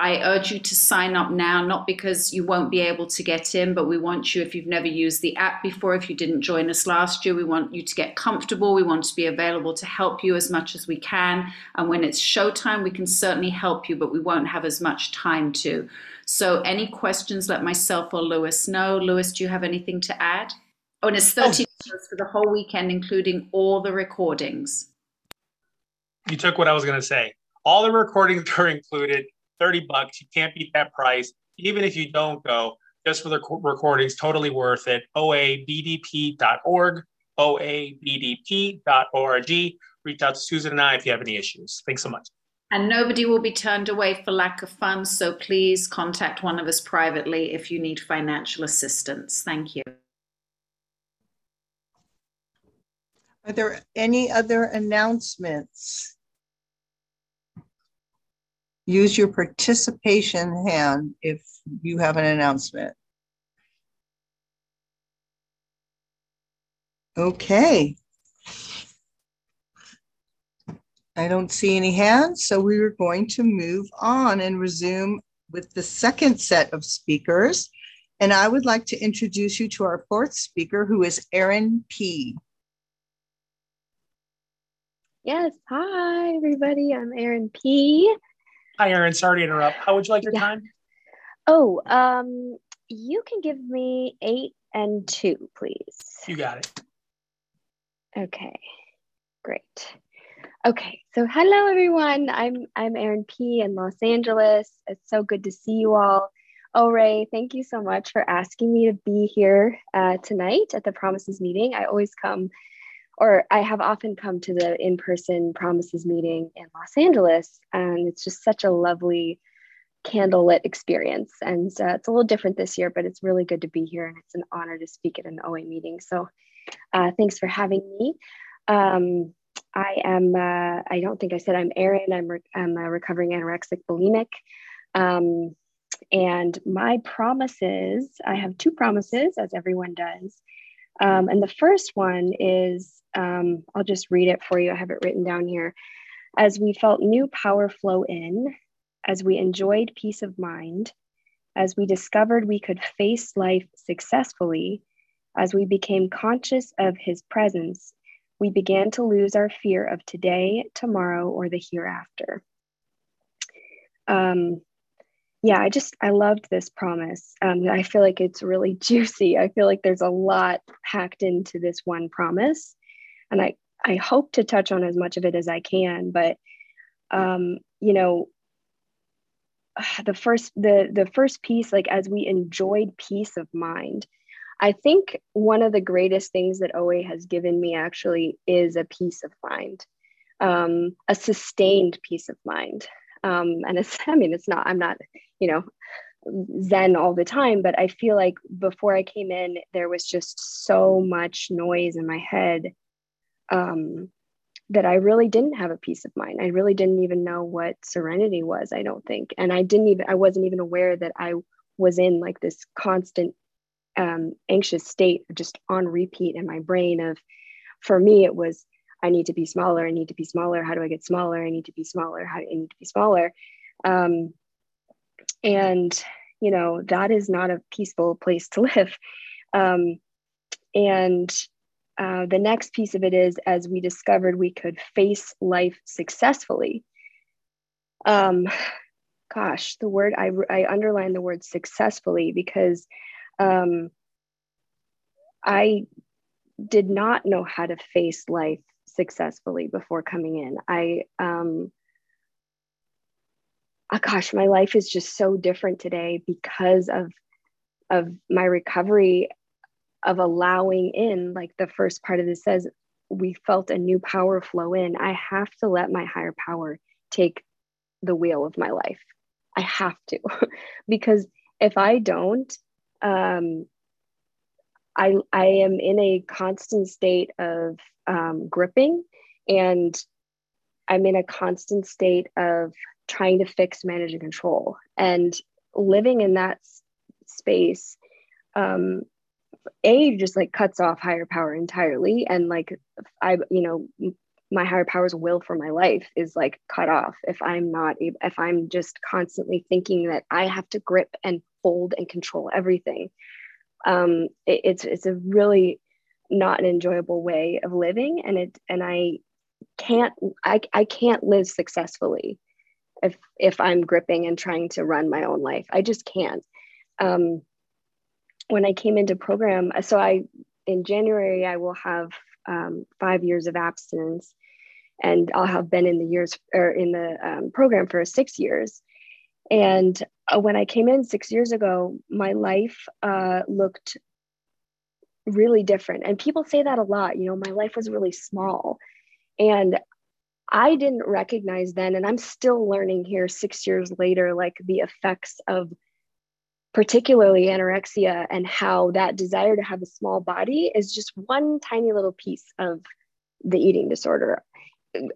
I urge you to sign up now, not because you won't be able to get in, but we want you, if you've never used the app before, if you didn't join us last year, we want you to get comfortable. We want to be available to help you as much as we can. And when it's showtime, we can certainly help you, but we won't have as much time to. So, any questions, let myself or Lewis know. Lewis, do you have anything to add? Oh, and it's 30 dollars for the whole weekend, including all the recordings. You took what I was going to say. All the recordings are included, 30 bucks. You can't beat that price. Even if you don't go, just for the recordings, totally worth it. oabdp.org, oabdp.org, reach out to Susan and I if you have any issues. Thanks so much. And nobody will be turned away for lack of funds. So please contact one of us privately if you need financial assistance. Thank you. Are there any other announcements? Use your participation hand if you have an announcement. Okay. I don't see any hands, so we are going to move on and resume with the second set of speakers. And I would like to introduce you to our fourth speaker, who is Erin P. Yes. Hi, everybody. I'm Erin P. Hi, Erin. Sorry to interrupt. How would you like your yeah. time? Oh, um, you can give me eight and two, please. You got it. Okay. Great. Okay, so hello everyone. I'm I'm Erin P in Los Angeles. It's so good to see you all. Oh Ray, thank you so much for asking me to be here uh, tonight at the Promises meeting. I always come, or I have often come to the in-person Promises meeting in Los Angeles, and it's just such a lovely candlelit experience. And uh, it's a little different this year, but it's really good to be here, and it's an honor to speak at an OA meeting. So, uh, thanks for having me. Um, I am, uh, I don't think I said I'm Erin. I'm, re- I'm a recovering anorexic bulimic. Um, and my promises, I have two promises, as everyone does. Um, and the first one is um, I'll just read it for you. I have it written down here. As we felt new power flow in, as we enjoyed peace of mind, as we discovered we could face life successfully, as we became conscious of his presence we began to lose our fear of today, tomorrow, or the hereafter. Um, yeah, I just, I loved this promise. Um, I feel like it's really juicy. I feel like there's a lot packed into this one promise. And I, I hope to touch on as much of it as I can, but, um, you know, the first, the, the first piece, like as we enjoyed peace of mind, I think one of the greatest things that OA has given me actually is a peace of mind, um, a sustained peace of mind. Um, and it's, I mean, it's not, I'm not, you know, Zen all the time, but I feel like before I came in, there was just so much noise in my head um, that I really didn't have a peace of mind. I really didn't even know what serenity was, I don't think. And I didn't even, I wasn't even aware that I was in like this constant um, anxious state just on repeat in my brain of for me it was i need to be smaller i need to be smaller how do i get smaller i need to be smaller how do i need to be smaller. Um, and you know that is not a peaceful place to live. Um, and uh, the next piece of it is as we discovered we could face life successfully. Um, gosh the word i, I underline the word successfully because um, I did not know how to face life successfully before coming in. I, um, oh gosh, my life is just so different today because of of my recovery of allowing in like the first part of this says we felt a new power flow in. I have to let my higher power take the wheel of my life. I have to. Because if i don't um, I, I am in a constant state of um, gripping and I'm in a constant state of trying to fix, manage, and control. And living in that space, um, A, just like cuts off higher power entirely. And like, I, you know, my higher power's will for my life is like cut off if I'm not, if I'm just constantly thinking that I have to grip and hold and control everything. Um, it, it's it's a really not an enjoyable way of living, and it and I can't I, I can't live successfully if if I'm gripping and trying to run my own life. I just can't. Um, when I came into program, so I in January I will have um, five years of abstinence, and I'll have been in the years or in the um, program for six years. And uh, when I came in six years ago, my life uh, looked really different. And people say that a lot, you know, my life was really small. And I didn't recognize then, and I'm still learning here six years later, like the effects of particularly anorexia and how that desire to have a small body is just one tiny little piece of the eating disorder.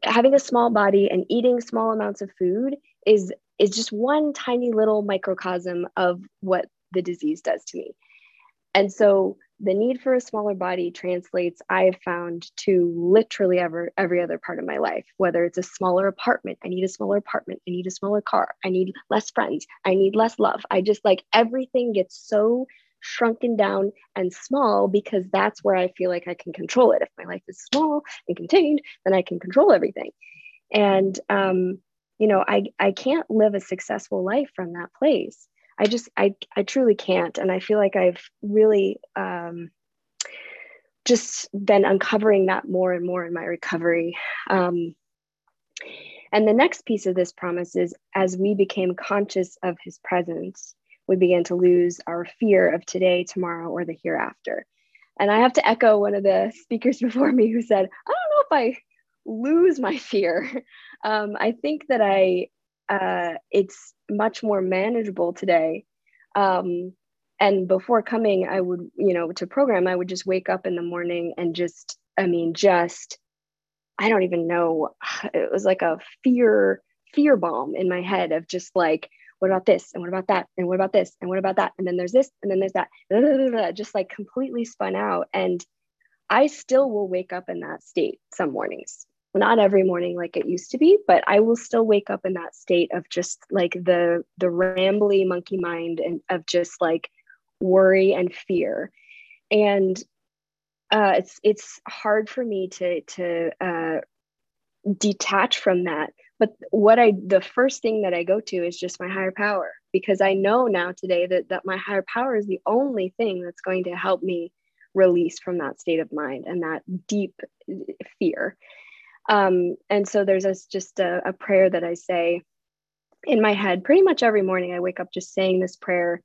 Having a small body and eating small amounts of food is is just one tiny little microcosm of what the disease does to me. And so the need for a smaller body translates i have found to literally ever every other part of my life whether it's a smaller apartment i need a smaller apartment i need a smaller car i need less friends i need less love. I just like everything gets so shrunken down and small because that's where i feel like i can control it. If my life is small and contained then i can control everything. And um you know i i can't live a successful life from that place I just I I truly can't, and I feel like I've really um, just been uncovering that more and more in my recovery. Um, and the next piece of this promise is as we became conscious of His presence, we began to lose our fear of today, tomorrow, or the hereafter. And I have to echo one of the speakers before me who said, I don't know if I lose my fear. Um, I think that I uh, it's much more manageable today. Um, and before coming, I would, you know, to program, I would just wake up in the morning and just, I mean, just, I don't even know. It was like a fear, fear bomb in my head of just like, what about this? And what about that? And what about this? And what about that? And then there's this, and then there's that, just like completely spun out. And I still will wake up in that state some mornings not every morning like it used to be but i will still wake up in that state of just like the the rambly monkey mind and of just like worry and fear. And uh, it's it's hard for me to to uh, detach from that. But what i the first thing that i go to is just my higher power because i know now today that that my higher power is the only thing that's going to help me release from that state of mind and that deep fear um, and so there's a, just a, a prayer that I say in my head pretty much every morning. I wake up just saying this prayer,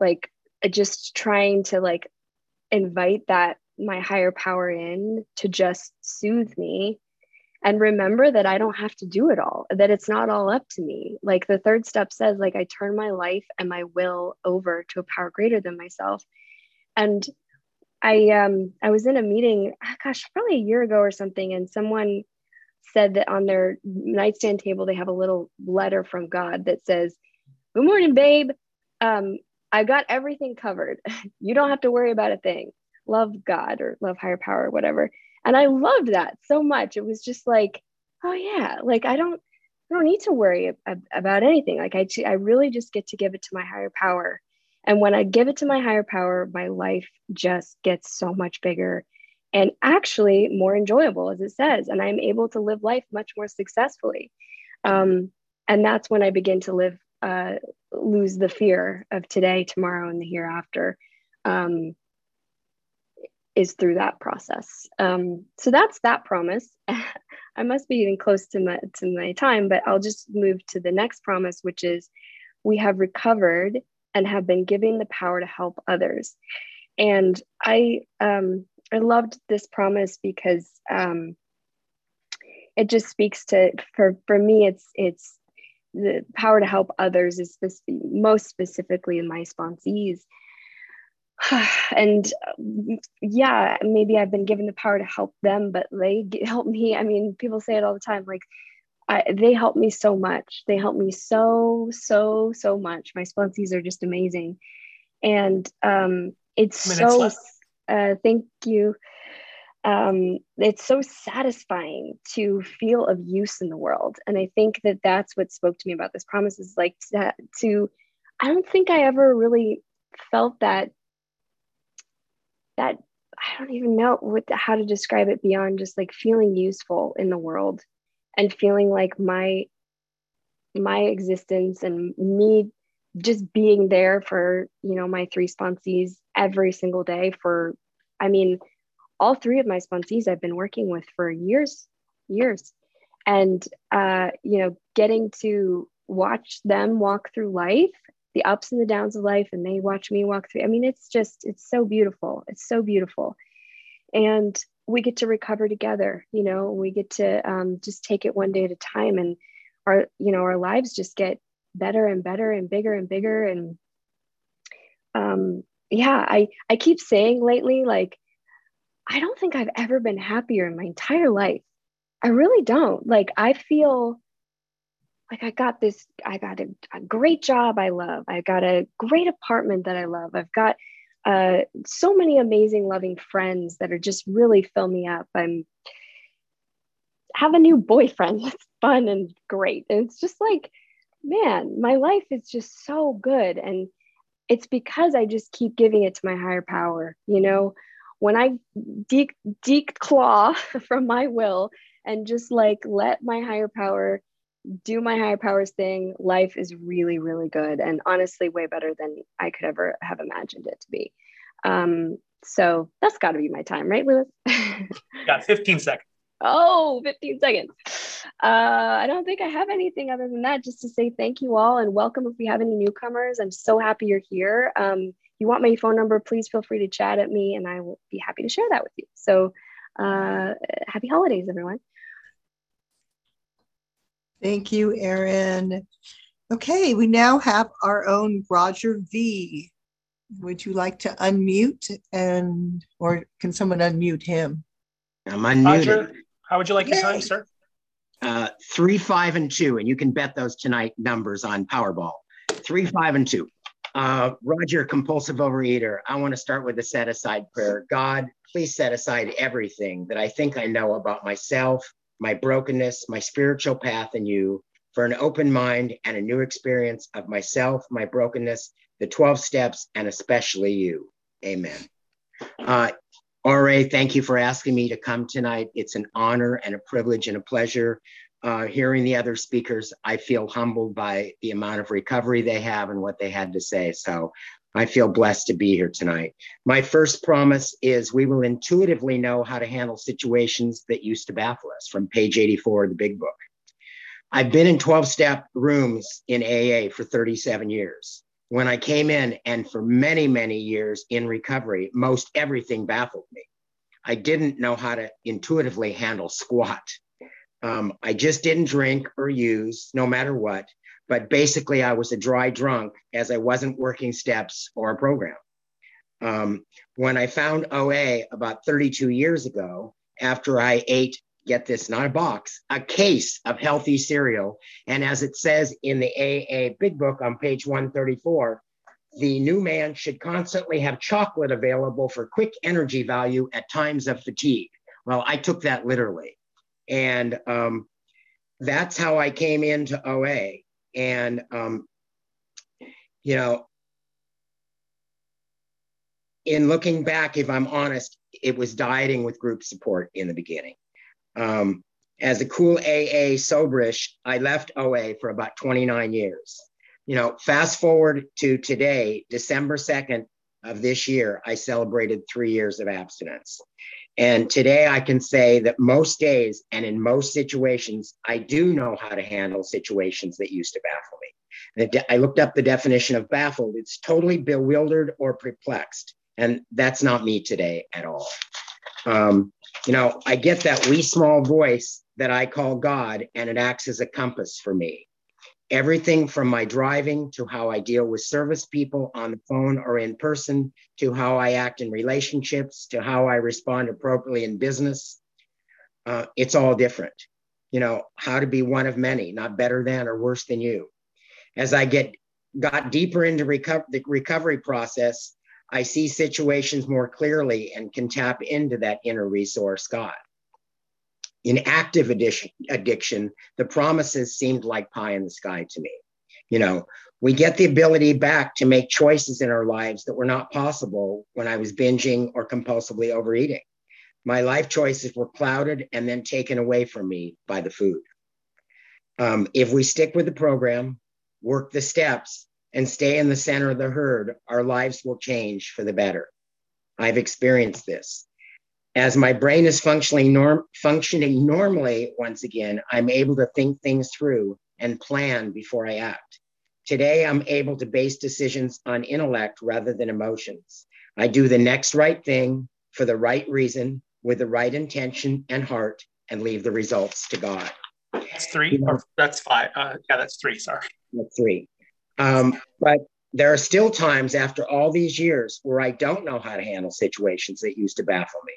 like just trying to like invite that my higher power in to just soothe me and remember that I don't have to do it all, that it's not all up to me. Like the third step says, like I turn my life and my will over to a power greater than myself. And I um I was in a meeting, ah, gosh, probably a year ago or something, and someone said that on their nightstand table they have a little letter from God that says, "Good morning, babe. Um, I got everything covered. you don't have to worry about a thing. Love God or love higher power or whatever." And I loved that so much. It was just like, oh yeah, like I don't I don't need to worry about anything. Like I, I really just get to give it to my higher power and when I give it to my higher power, my life just gets so much bigger and actually more enjoyable, as it says. And I'm able to live life much more successfully. Um, and that's when I begin to live, uh, lose the fear of today, tomorrow, and the hereafter. Um, is through that process. Um, so that's that promise. I must be getting close to my to my time, but I'll just move to the next promise, which is we have recovered and have been given the power to help others. And I um, I loved this promise because um, it just speaks to for for me it's it's the power to help others is this most specifically in my sponsees and yeah maybe i've been given the power to help them but they help me i mean people say it all the time like I, they help me so much. They help me so, so, so much. My sponsees are just amazing. And um, it's so, uh, thank you. Um, it's so satisfying to feel of use in the world. And I think that that's what spoke to me about this promise is like to, to I don't think I ever really felt that, that I don't even know what, how to describe it beyond just like feeling useful in the world and feeling like my my existence and me just being there for you know my three sponsees every single day for i mean all three of my sponsees i've been working with for years years. And uh, you know getting to watch them walk through life the ups and the downs of life and they watch me walk through i mean it's just it's so beautiful. It's so beautiful. And we get to recover together you know we get to um, just take it one day at a time and our you know our lives just get better and better and bigger and bigger. And um yeah i i keep saying lately like i don't think i've ever been happier in my entire life. I really don't. Like i feel like i got this i got a, a great job i love. I got a great apartment that i love. I've got uh, so many amazing loving friends that are just really fill me up. I'm have a new boyfriend. That's fun and great. And it's just like man my life is just so good. And it's because i just keep giving it to my higher power you know? When i de- declaw from my will and just like let my higher power do my higher powers thing life is really really good and honestly way better than i could ever have imagined it to be um, so that's got to be my time right lewis got 15 seconds Oh, 15 seconds. Uh, I don't think I have anything other than that. Just to say thank you all and welcome if we have any newcomers. I'm so happy you're here. Um, you want my phone number, please feel free to chat at me and I will be happy to share that with you. So uh, happy holidays, everyone. Thank you, Erin. Okay, we now have our own Roger V. Would you like to unmute and, or can someone unmute him? I'm unmuted. Roger, how would you like your time, sir? Uh, three, five, and two, and you can bet those tonight numbers on Powerball. Three, five, and two. Uh, Roger, compulsive overeater. I want to start with a set aside prayer. God, please set aside everything that I think I know about myself, my brokenness, my spiritual path, and you for an open mind and a new experience of myself, my brokenness, the 12 steps, and especially you. Amen. Uh, RA, thank you for asking me to come tonight. It's an honor and a privilege and a pleasure. Uh, hearing the other speakers, I feel humbled by the amount of recovery they have and what they had to say. So I feel blessed to be here tonight. My first promise is we will intuitively know how to handle situations that used to baffle us from page 84 of the big book. I've been in 12 step rooms in AA for 37 years when I came in, and for many, many years in recovery, most everything baffled me. I didn't know how to intuitively handle squat. Um, I just didn't drink or use, no matter what. But basically, I was a dry drunk as I wasn't working steps or a program. Um, when I found OA about 32 years ago, after I ate get this, not a box, a case of healthy cereal. And as it says in the AA Big Book on page 134, the new man should constantly have chocolate available for quick energy value at times of fatigue. Well, I took that literally. And um, that's how I came into OA. And, um, you know, in looking back, if I'm honest, it was dieting with group support in the beginning. Um, as a cool AA soberish, I left OA for about 29 years. You know, fast forward to today, December 2nd of this year, I celebrated three years of abstinence. And today I can say that most days and in most situations, I do know how to handle situations that used to baffle me. I looked up the definition of baffled. It's totally bewildered or perplexed. And that's not me today at all. Um, you know, I get that wee small voice that I call God, and it acts as a compass for me. Everything from my driving to how I deal with service people on the phone or in person, to how I act in relationships, to how I respond appropriately in business. Uh, it's all different. You know, how to be one of many, not better than or worse than you. As I get got deeper into reco- the recovery process, I see situations more clearly and can tap into that inner resource, God. In active addiction, the promises seemed like pie in the sky to me. You know, we get the ability back to make choices in our lives that were not possible when I was binging or compulsively overeating. My life choices were clouded and then taken away from me by the food. Um, if we stick with the program, work the steps, and stay in the center of the herd, our lives will change for the better. I've experienced this. As my brain is functioning, norm- functioning normally once again, I'm able to think things through and plan before I act. Today, I'm able to base decisions on intellect rather than emotions. I do the next right thing for the right reason with the right intention and heart and leave the results to God. That's three, or that's five. Uh, yeah, that's three. Sorry. That's three. Um, but there are still times after all these years where I don't know how to handle situations that used to baffle me.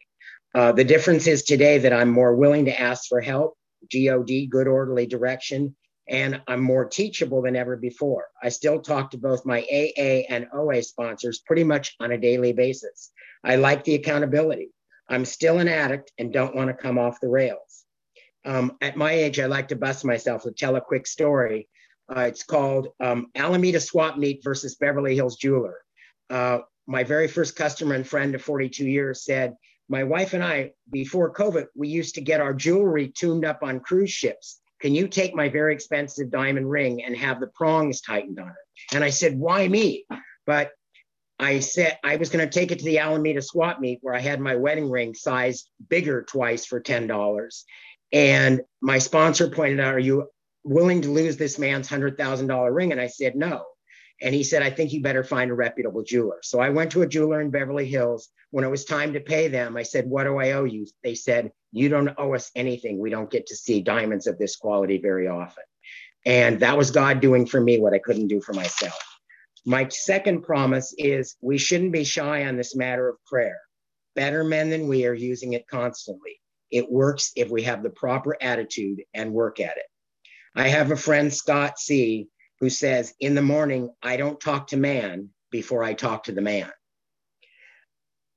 Uh, the difference is today that I'm more willing to ask for help, GOD, good orderly direction, and I'm more teachable than ever before. I still talk to both my AA and OA sponsors pretty much on a daily basis. I like the accountability. I'm still an addict and don't want to come off the rails. Um, at my age, I like to bust myself to tell a quick story. Uh, it's called um, Alameda Swap Meet versus Beverly Hills Jeweler. Uh, my very first customer and friend of 42 years said, My wife and I, before COVID, we used to get our jewelry tuned up on cruise ships. Can you take my very expensive diamond ring and have the prongs tightened on it? And I said, Why me? But I said I was going to take it to the Alameda swap meet where I had my wedding ring sized bigger twice for $10. And my sponsor pointed out, Are you willing to lose this man's $100,000 ring? And I said, No. And he said, I think you better find a reputable jeweler. So I went to a jeweler in Beverly Hills. When it was time to pay them, I said, What do I owe you? They said, You don't owe us anything. We don't get to see diamonds of this quality very often. And that was God doing for me what I couldn't do for myself. My second promise is we shouldn't be shy on this matter of prayer. Better men than we are using it constantly. It works if we have the proper attitude and work at it. I have a friend, Scott C., who says, In the morning, I don't talk to man before I talk to the man.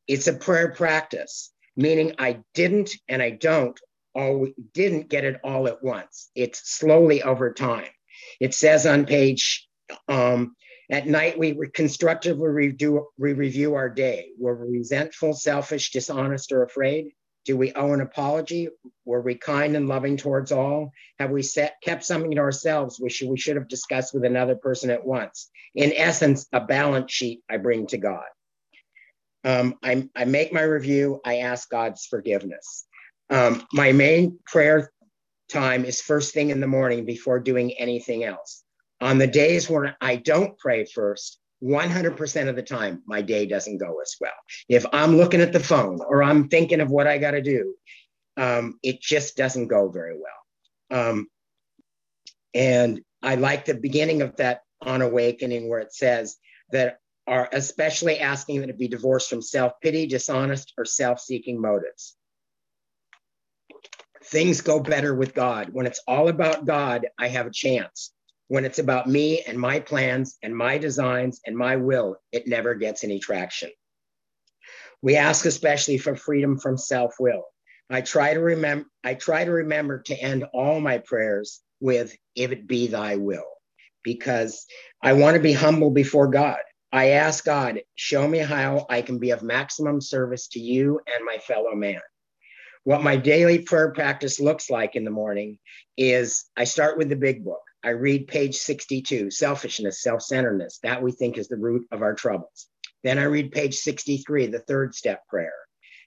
It's a prayer practice, meaning I didn't and I don't all didn't get it all at once. It's slowly over time. It says on page um, at night, we constructively review, we review our day. Were we resentful, selfish, dishonest, or afraid? Do we owe an apology? Were we kind and loving towards all? Have we set, kept something to ourselves which we should have discussed with another person at once? In essence, a balance sheet I bring to God. Um, I, I, make my review, I ask God's forgiveness. Um, my main prayer time is first thing in the morning before doing anything else. On the days when I don't pray first, 100% of the time, my day doesn't go as well. If I'm looking at the phone or I'm thinking of what I got to do, um, it just doesn't go very well. Um, and I like the beginning of that on awakening where it says that are especially asking that it be divorced from self pity, dishonest, or self seeking motives. Things go better with God. When it's all about God, I have a chance when it's about me and my plans and my designs and my will, it never gets any traction. We ask especially for freedom from self-will. I try to remember I try to remember to end all my prayers with if it be thy will because I want to be humble before God. I ask God, show me how I can be of maximum service to you and my fellow man. What my daily prayer practice looks like in the morning is I start with the big book. I read page 62, selfishness, self centeredness. That we think is the root of our troubles. Then I read page 63, the third step prayer.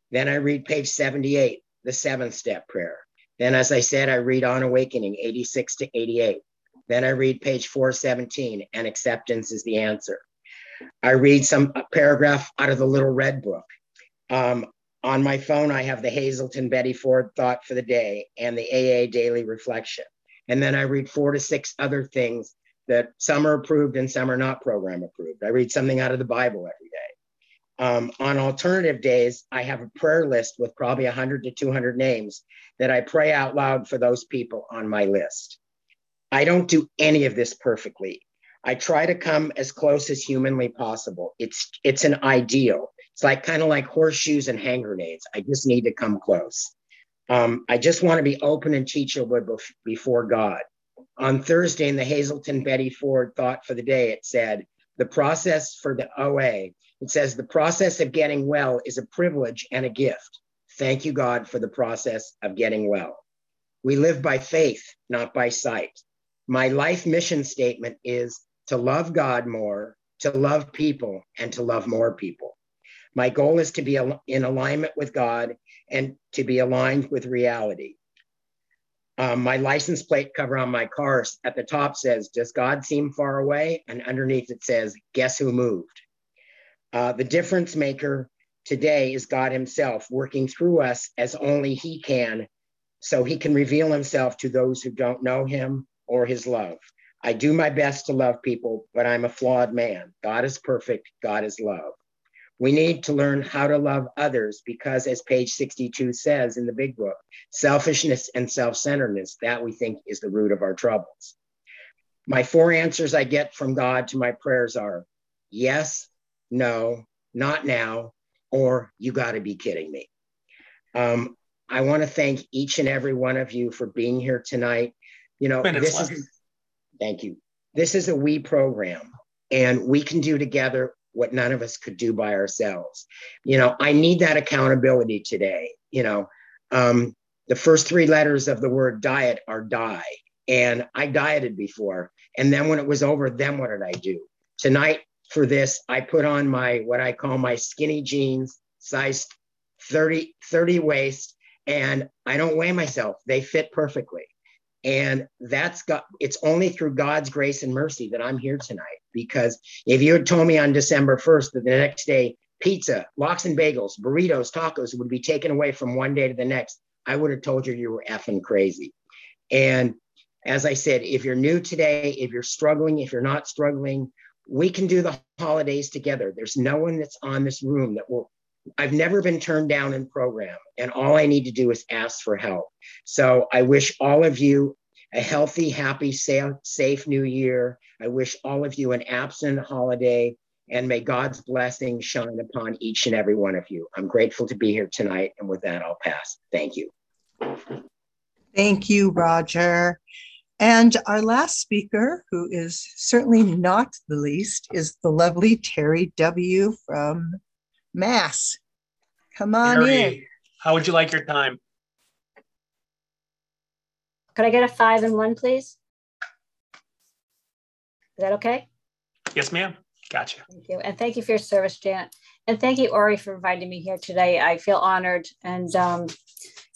Then I read page 78, the seventh step prayer. Then, as I said, I read On Awakening 86 to 88. Then I read page 417, and acceptance is the answer. I read some paragraph out of the Little Red Book. Um, on my phone, I have the Hazelden Betty Ford Thought for the Day and the AA Daily Reflection. And then I read four to six other things that some are approved and some are not program approved. I read something out of the Bible every day. Um, on alternative days, I have a prayer list with probably 100 to 200 names that I pray out loud for those people on my list. I don't do any of this perfectly. I try to come as close as humanly possible. It's it's an ideal. It's like kind of like horseshoes and hand grenades. I just need to come close. Um, I just want to be open and teachable before God. On Thursday in the Hazelden Betty Ford thought for the day, it said, the process for the OA, it says, the process of getting well is a privilege and a gift. Thank you, God, for the process of getting well. We live by faith, not by sight. My life mission statement is to love God more, to love people, and to love more people. My goal is to be in alignment with God and to be aligned with reality. Um, my license plate cover on my car at the top says, Does God seem far away? And underneath it says, Guess who moved? Uh, the difference maker today is God Himself working through us as only He can, so He can reveal Himself to those who don't know Him or His love. I do my best to love people, but I'm a flawed man. God is perfect, God is love. We need to learn how to love others because, as page 62 says in the big book, selfishness and self centeredness, that we think is the root of our troubles. My four answers I get from God to my prayers are yes, no, not now, or you got to be kidding me. Um, I want to thank each and every one of you for being here tonight. You know, this left. is, thank you. This is a we program, and we can do together what none of us could do by ourselves. You know, I need that accountability today. You know, um, the first three letters of the word diet are die. And I dieted before. And then when it was over, then what did I do? Tonight, for this, I put on my what I call my skinny jeans, size 30, 30 waist, and I don't weigh myself. They fit perfectly. And that's got it's only through God's grace and mercy that I'm here tonight. Because if you had told me on December 1st that the next day pizza, lox and bagels, burritos, tacos would be taken away from one day to the next, I would have told you you were effing crazy. And as I said, if you're new today, if you're struggling, if you're not struggling, we can do the holidays together. There's no one that's on this room that will. I've never been turned down in program, and all I need to do is ask for help. So I wish all of you a healthy, happy, safe, new year. I wish all of you an absent holiday, and may God's blessing shine upon each and every one of you. I'm grateful to be here tonight, and with that, I'll pass. Thank you. Thank you, Roger. And our last speaker, who is certainly not the least, is the lovely Terry W. from Mass. Come on Terry, in. How would you like your time? Could I get a five and one, please? Is that okay? Yes, ma'am. Gotcha. Thank you. And thank you for your service, Janet. And thank you, Ori, for inviting me here today. I feel honored. And, um,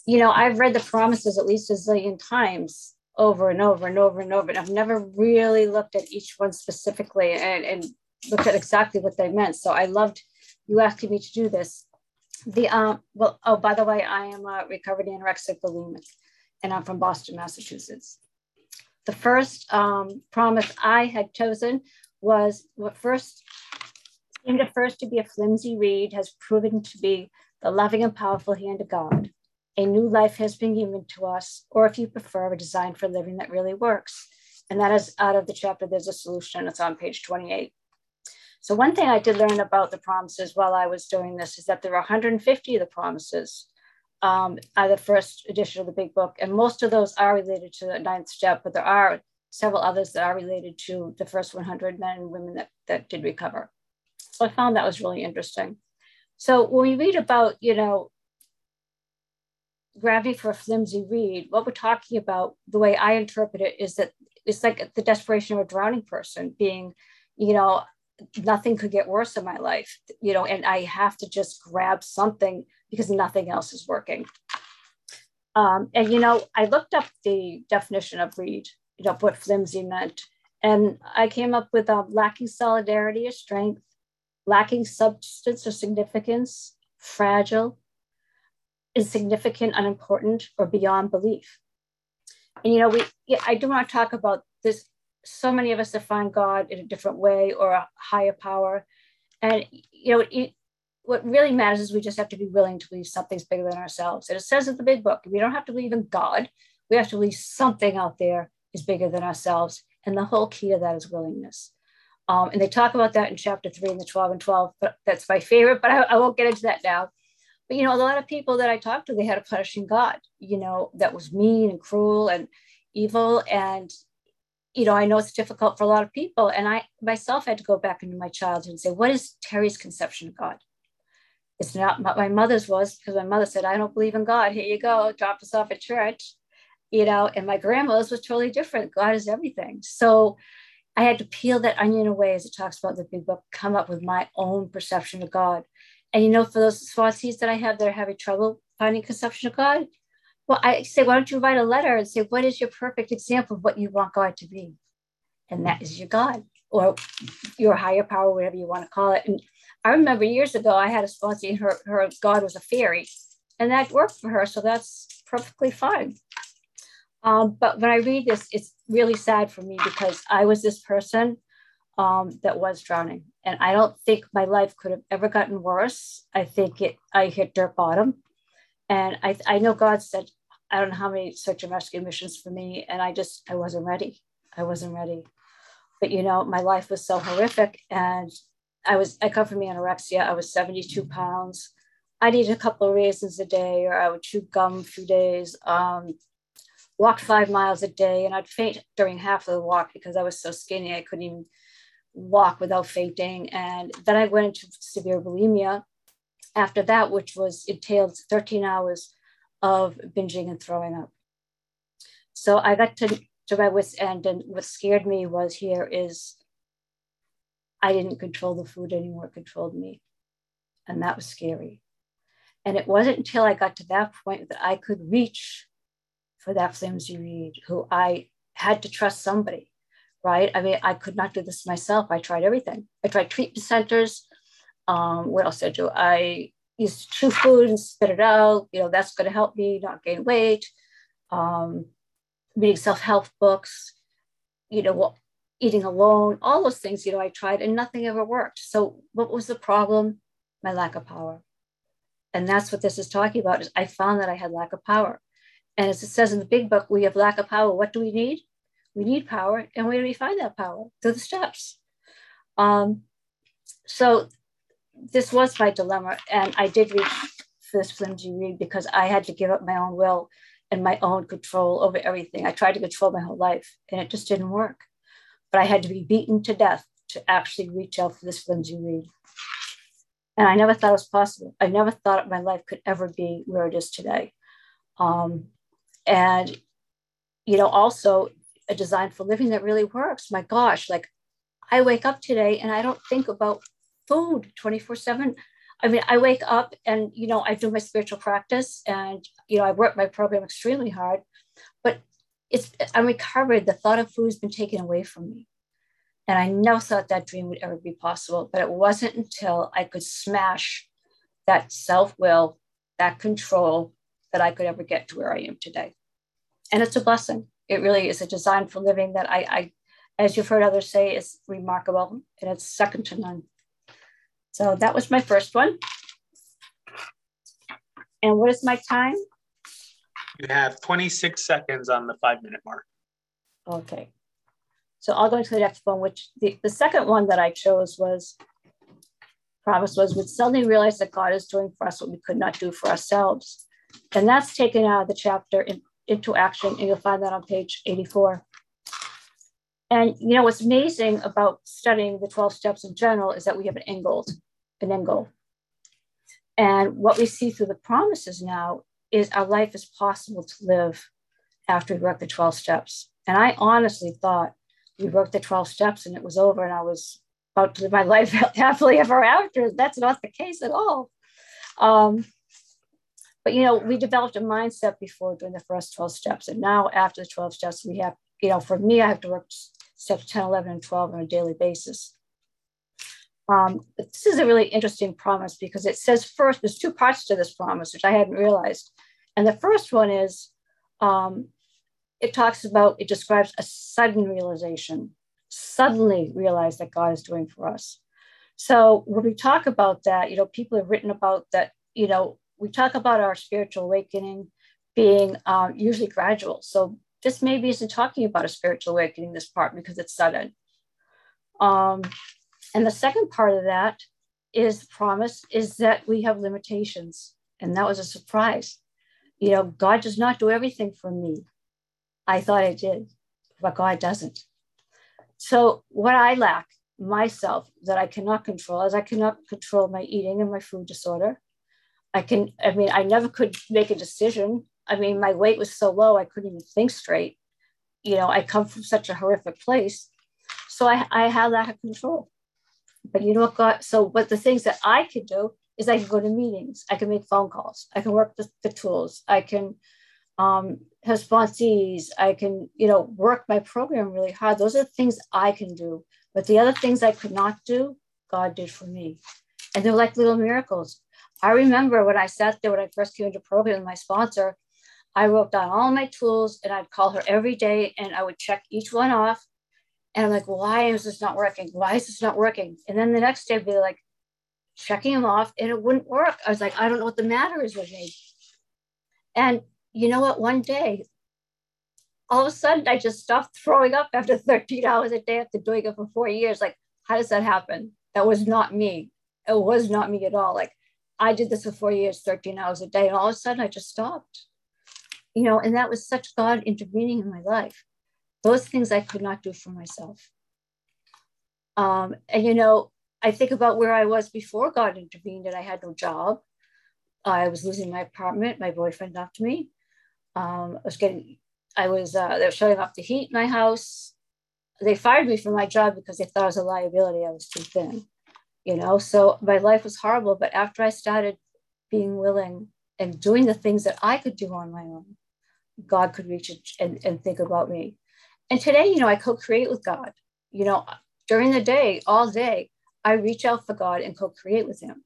you know, I've read the promises at least a zillion times over and over and over and over. And I've never really looked at each one specifically and, and looked at exactly what they meant. So I loved you asking me to do this. The um well oh by the way I am a recovered anorexic bulimic and I'm from Boston, Massachusetts. The first um, promise I had chosen was what first seemed at first to be a flimsy reed has proven to be the loving and powerful hand of God a new life has been given to us, or if you prefer, a design for living that really works. And that is out of the chapter, There's a Solution. It's on page 28. So, one thing I did learn about the promises while I was doing this is that there are 150 of the promises um, are the first edition of the big book. And most of those are related to the ninth step, but there are several others that are related to the first 100 men and women that, that did recover. So I found that was really interesting. So when we read about, you know, gravity for a flimsy reed, what we're talking about, the way I interpret it, is that it's like the desperation of a drowning person being, you know, nothing could get worse in my life, you know, and I have to just grab something because nothing else is working. Um, and, you know, I looked up the definition of reed, you know, what flimsy meant. And I came up with uh, lacking solidarity or strength, lacking substance or significance, fragile, insignificant, unimportant, or beyond belief. And you know, we I do want to talk about this. So many of us define God in a different way or a higher power. And you know, it, what really matters is we just have to be willing to believe something's bigger than ourselves. And it says in the big book, we don't have to believe in God. We have to believe something out there is bigger than ourselves. And the whole key to that is willingness. Um, and they talk about that in chapter three in the 12 and 12, but that's my favorite, but I, I won't get into that now. But you know, a lot of people that I talked to, they had a punishing God, you know, that was mean and cruel and evil. And, you know, I know it's difficult for a lot of people. And I myself had to go back into my childhood and say, what is Terry's conception of God? It's not what my mother's was, because my mother said, I don't believe in God. Here you go, drop us off at church. You know, and my grandma's was totally different. God is everything. So I had to peel that onion away, as it talks about the big book, come up with my own perception of God. And you know, for those sponsees that I have that are having trouble finding conception of God, well, I say, why don't you write a letter and say, what is your perfect example of what you want God to be? And that is your God or your higher power, whatever you want to call it. And I remember years ago, I had a sponsor, her, her God was a fairy, and that worked for her. So that's perfectly fine. Um, but when I read this, it's really sad for me because I was this person um, that was drowning. And I don't think my life could have ever gotten worse. I think it, I hit dirt bottom. And I, I know God said, I don't know how many search and rescue missions for me. And I just, I wasn't ready. I wasn't ready. But, you know, my life was so horrific. And I was, I come from anorexia. I was 72 pounds. I'd eat a couple of raisins a day, or I would chew gum a few days. Um, walked five miles a day, and I'd faint during half of the walk because I was so skinny I couldn't even walk without fainting. And then I went into severe bulimia after that, which was entailed 13 hours of binging and throwing up. So I got to, to my wits end, and what scared me was here is I didn't control the food anymore, it controlled me. And that was scary. And it wasn't until I got to that point that I could reach for that flimsy reed, who I had to trust somebody right? I mean, I could not do this myself. I tried everything. I tried treatment centers. Um, what else I do? I used to chew food and spit it out. You know, that's going to help me not gain weight. Um, reading self-help books, you know, eating alone, all those things, you know, I tried and nothing ever worked. So what was the problem? My lack of power. And that's what this is talking about is I found that I had lack of power. And as it says in the big book, we have lack of power. What do we need? we need power and where do we find that power through the steps um, so this was my dilemma and i did reach for this flimsy reed because i had to give up my own will and my own control over everything. I tried to control my whole life and it just didn't work. But i had to be beaten to death to actually reach out for this flimsy reed and i never thought it was possible. I never thought my life could ever be where it is today. Um, and you know also a design for living that really works. My gosh, like I wake up today and I don't think about food 24 7. I mean, I wake up and, you know, I do my spiritual practice and, you know, I work my program extremely hard, but it's, I'm recovered. The thought of food has been taken away from me. And I never thought that dream would ever be possible. But it wasn't until I could smash that self will, that control, that I could ever get to where I am today. And it's a blessing it really is a design for living that I, I as you've heard others say, is remarkable and it's second to none. So that was my first one. And what is my time? You have 26 seconds on the five minute mark. Okay. So I'll go to the next one, which the, the second one that I chose was promise was would suddenly realize that God is doing for us what we could not do for ourselves. And that's taken out of the chapter in into action, and you'll find that on page 84. And you know what's amazing about studying the 12 steps in general is that we have an end goal. And what we see through the promises now is our life is possible to live after we work the 12 steps. And I honestly thought we worked the 12 steps and it was over and I was about to live my life happily ever after. That's not the case at all. Um, but you know, we developed a mindset before doing the first 12 steps. And now after the 12 steps, we have, you know, for me, I have to work steps 10, 11, and 12 on a daily basis. Um, but this is a really interesting promise because it says first, there's two parts to this promise, which I hadn't realized. And the first one is um, it talks about, it describes a sudden realization, suddenly realize that God is doing for us. So when we talk about that, you know, people have written about that, you know, we talk about our spiritual awakening being um, usually gradual. So this maybe isn't talking about a spiritual awakening, this part, because it's sudden. Um, and the second part of that is the promise is that we have limitations. And that was a surprise. You know, God does not do everything for me. I thought I did, but God doesn't. So what I lack myself that I cannot control is I cannot control my eating and my food disorder. I can, I mean, I never could make a decision. I mean, my weight was so low, I couldn't even think straight. You know, I come from such a horrific place. So I, I have that control. But you know what, God? So, but the things that I could do is I can go to meetings, I can make phone calls, I can work the, the tools, I can um, have sponsees, I can, you know, work my program really hard. Those are the things I can do. But the other things I could not do, God did for me. And they're like little miracles. I remember when I sat there when I first came into program with my sponsor, I wrote down all my tools and I'd call her every day and I would check each one off. And I'm like, why is this not working? Why is this not working? And then the next day I'd be like, checking them off and it wouldn't work. I was like, I don't know what the matter is with me. And you know what? One day, all of a sudden, I just stopped throwing up after 13 hours a day after doing it for four years. Like, how does that happen? That was not me. It was not me at all. Like, I did this for four years, 13 hours a day, and all of a sudden I just stopped. You know, and that was such God intervening in my life. Those things I could not do for myself. Um, and you know, I think about where I was before God intervened and I had no job. I was losing my apartment. My boyfriend left me. Um, I was getting, I was, uh, they were shutting off the heat in my house. They fired me from my job because they thought I was a liability. I was too thin, you know? So my life was horrible. But after I started being willing and doing the things that I could do on my own, God could reach and, and think about me. And today, you know, I co create with God. You know, during the day, all day, I reach out for God and co create with Him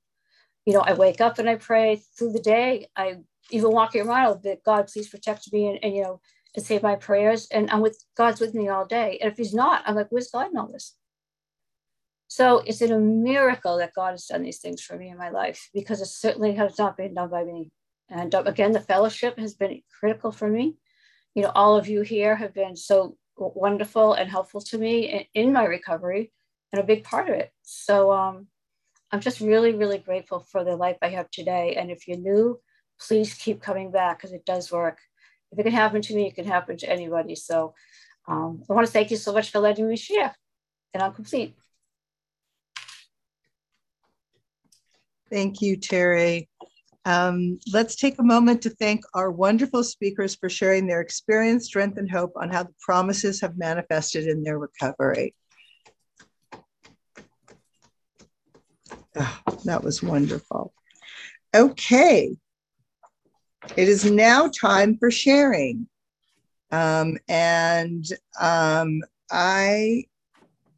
you know, I wake up and I pray through the day. I even walk around that God, please protect me and, and you know, and say my prayers. And I'm with God's with me all day. And if he's not, I'm like, where's God in all this? So it's a miracle that God has done these things for me in my life because it certainly has not been done by me. And um, again, the fellowship has been critical for me. You know, all of you here have been so wonderful and helpful to me in, my recovery and a big part of it. So um, I'm just really, really grateful for the life I have today. And if you're new, please keep coming back because it does work. If it can happen to me, it can happen to anybody. So um, I want to thank you so much for letting me share. And I'm complete. Thank you, Terry. Um, let's take a moment to thank our wonderful speakers for sharing their experience, strength, and hope on how the promises have manifested in their recovery. Oh, that was wonderful. Okay. It is now time for sharing. Um, and um, I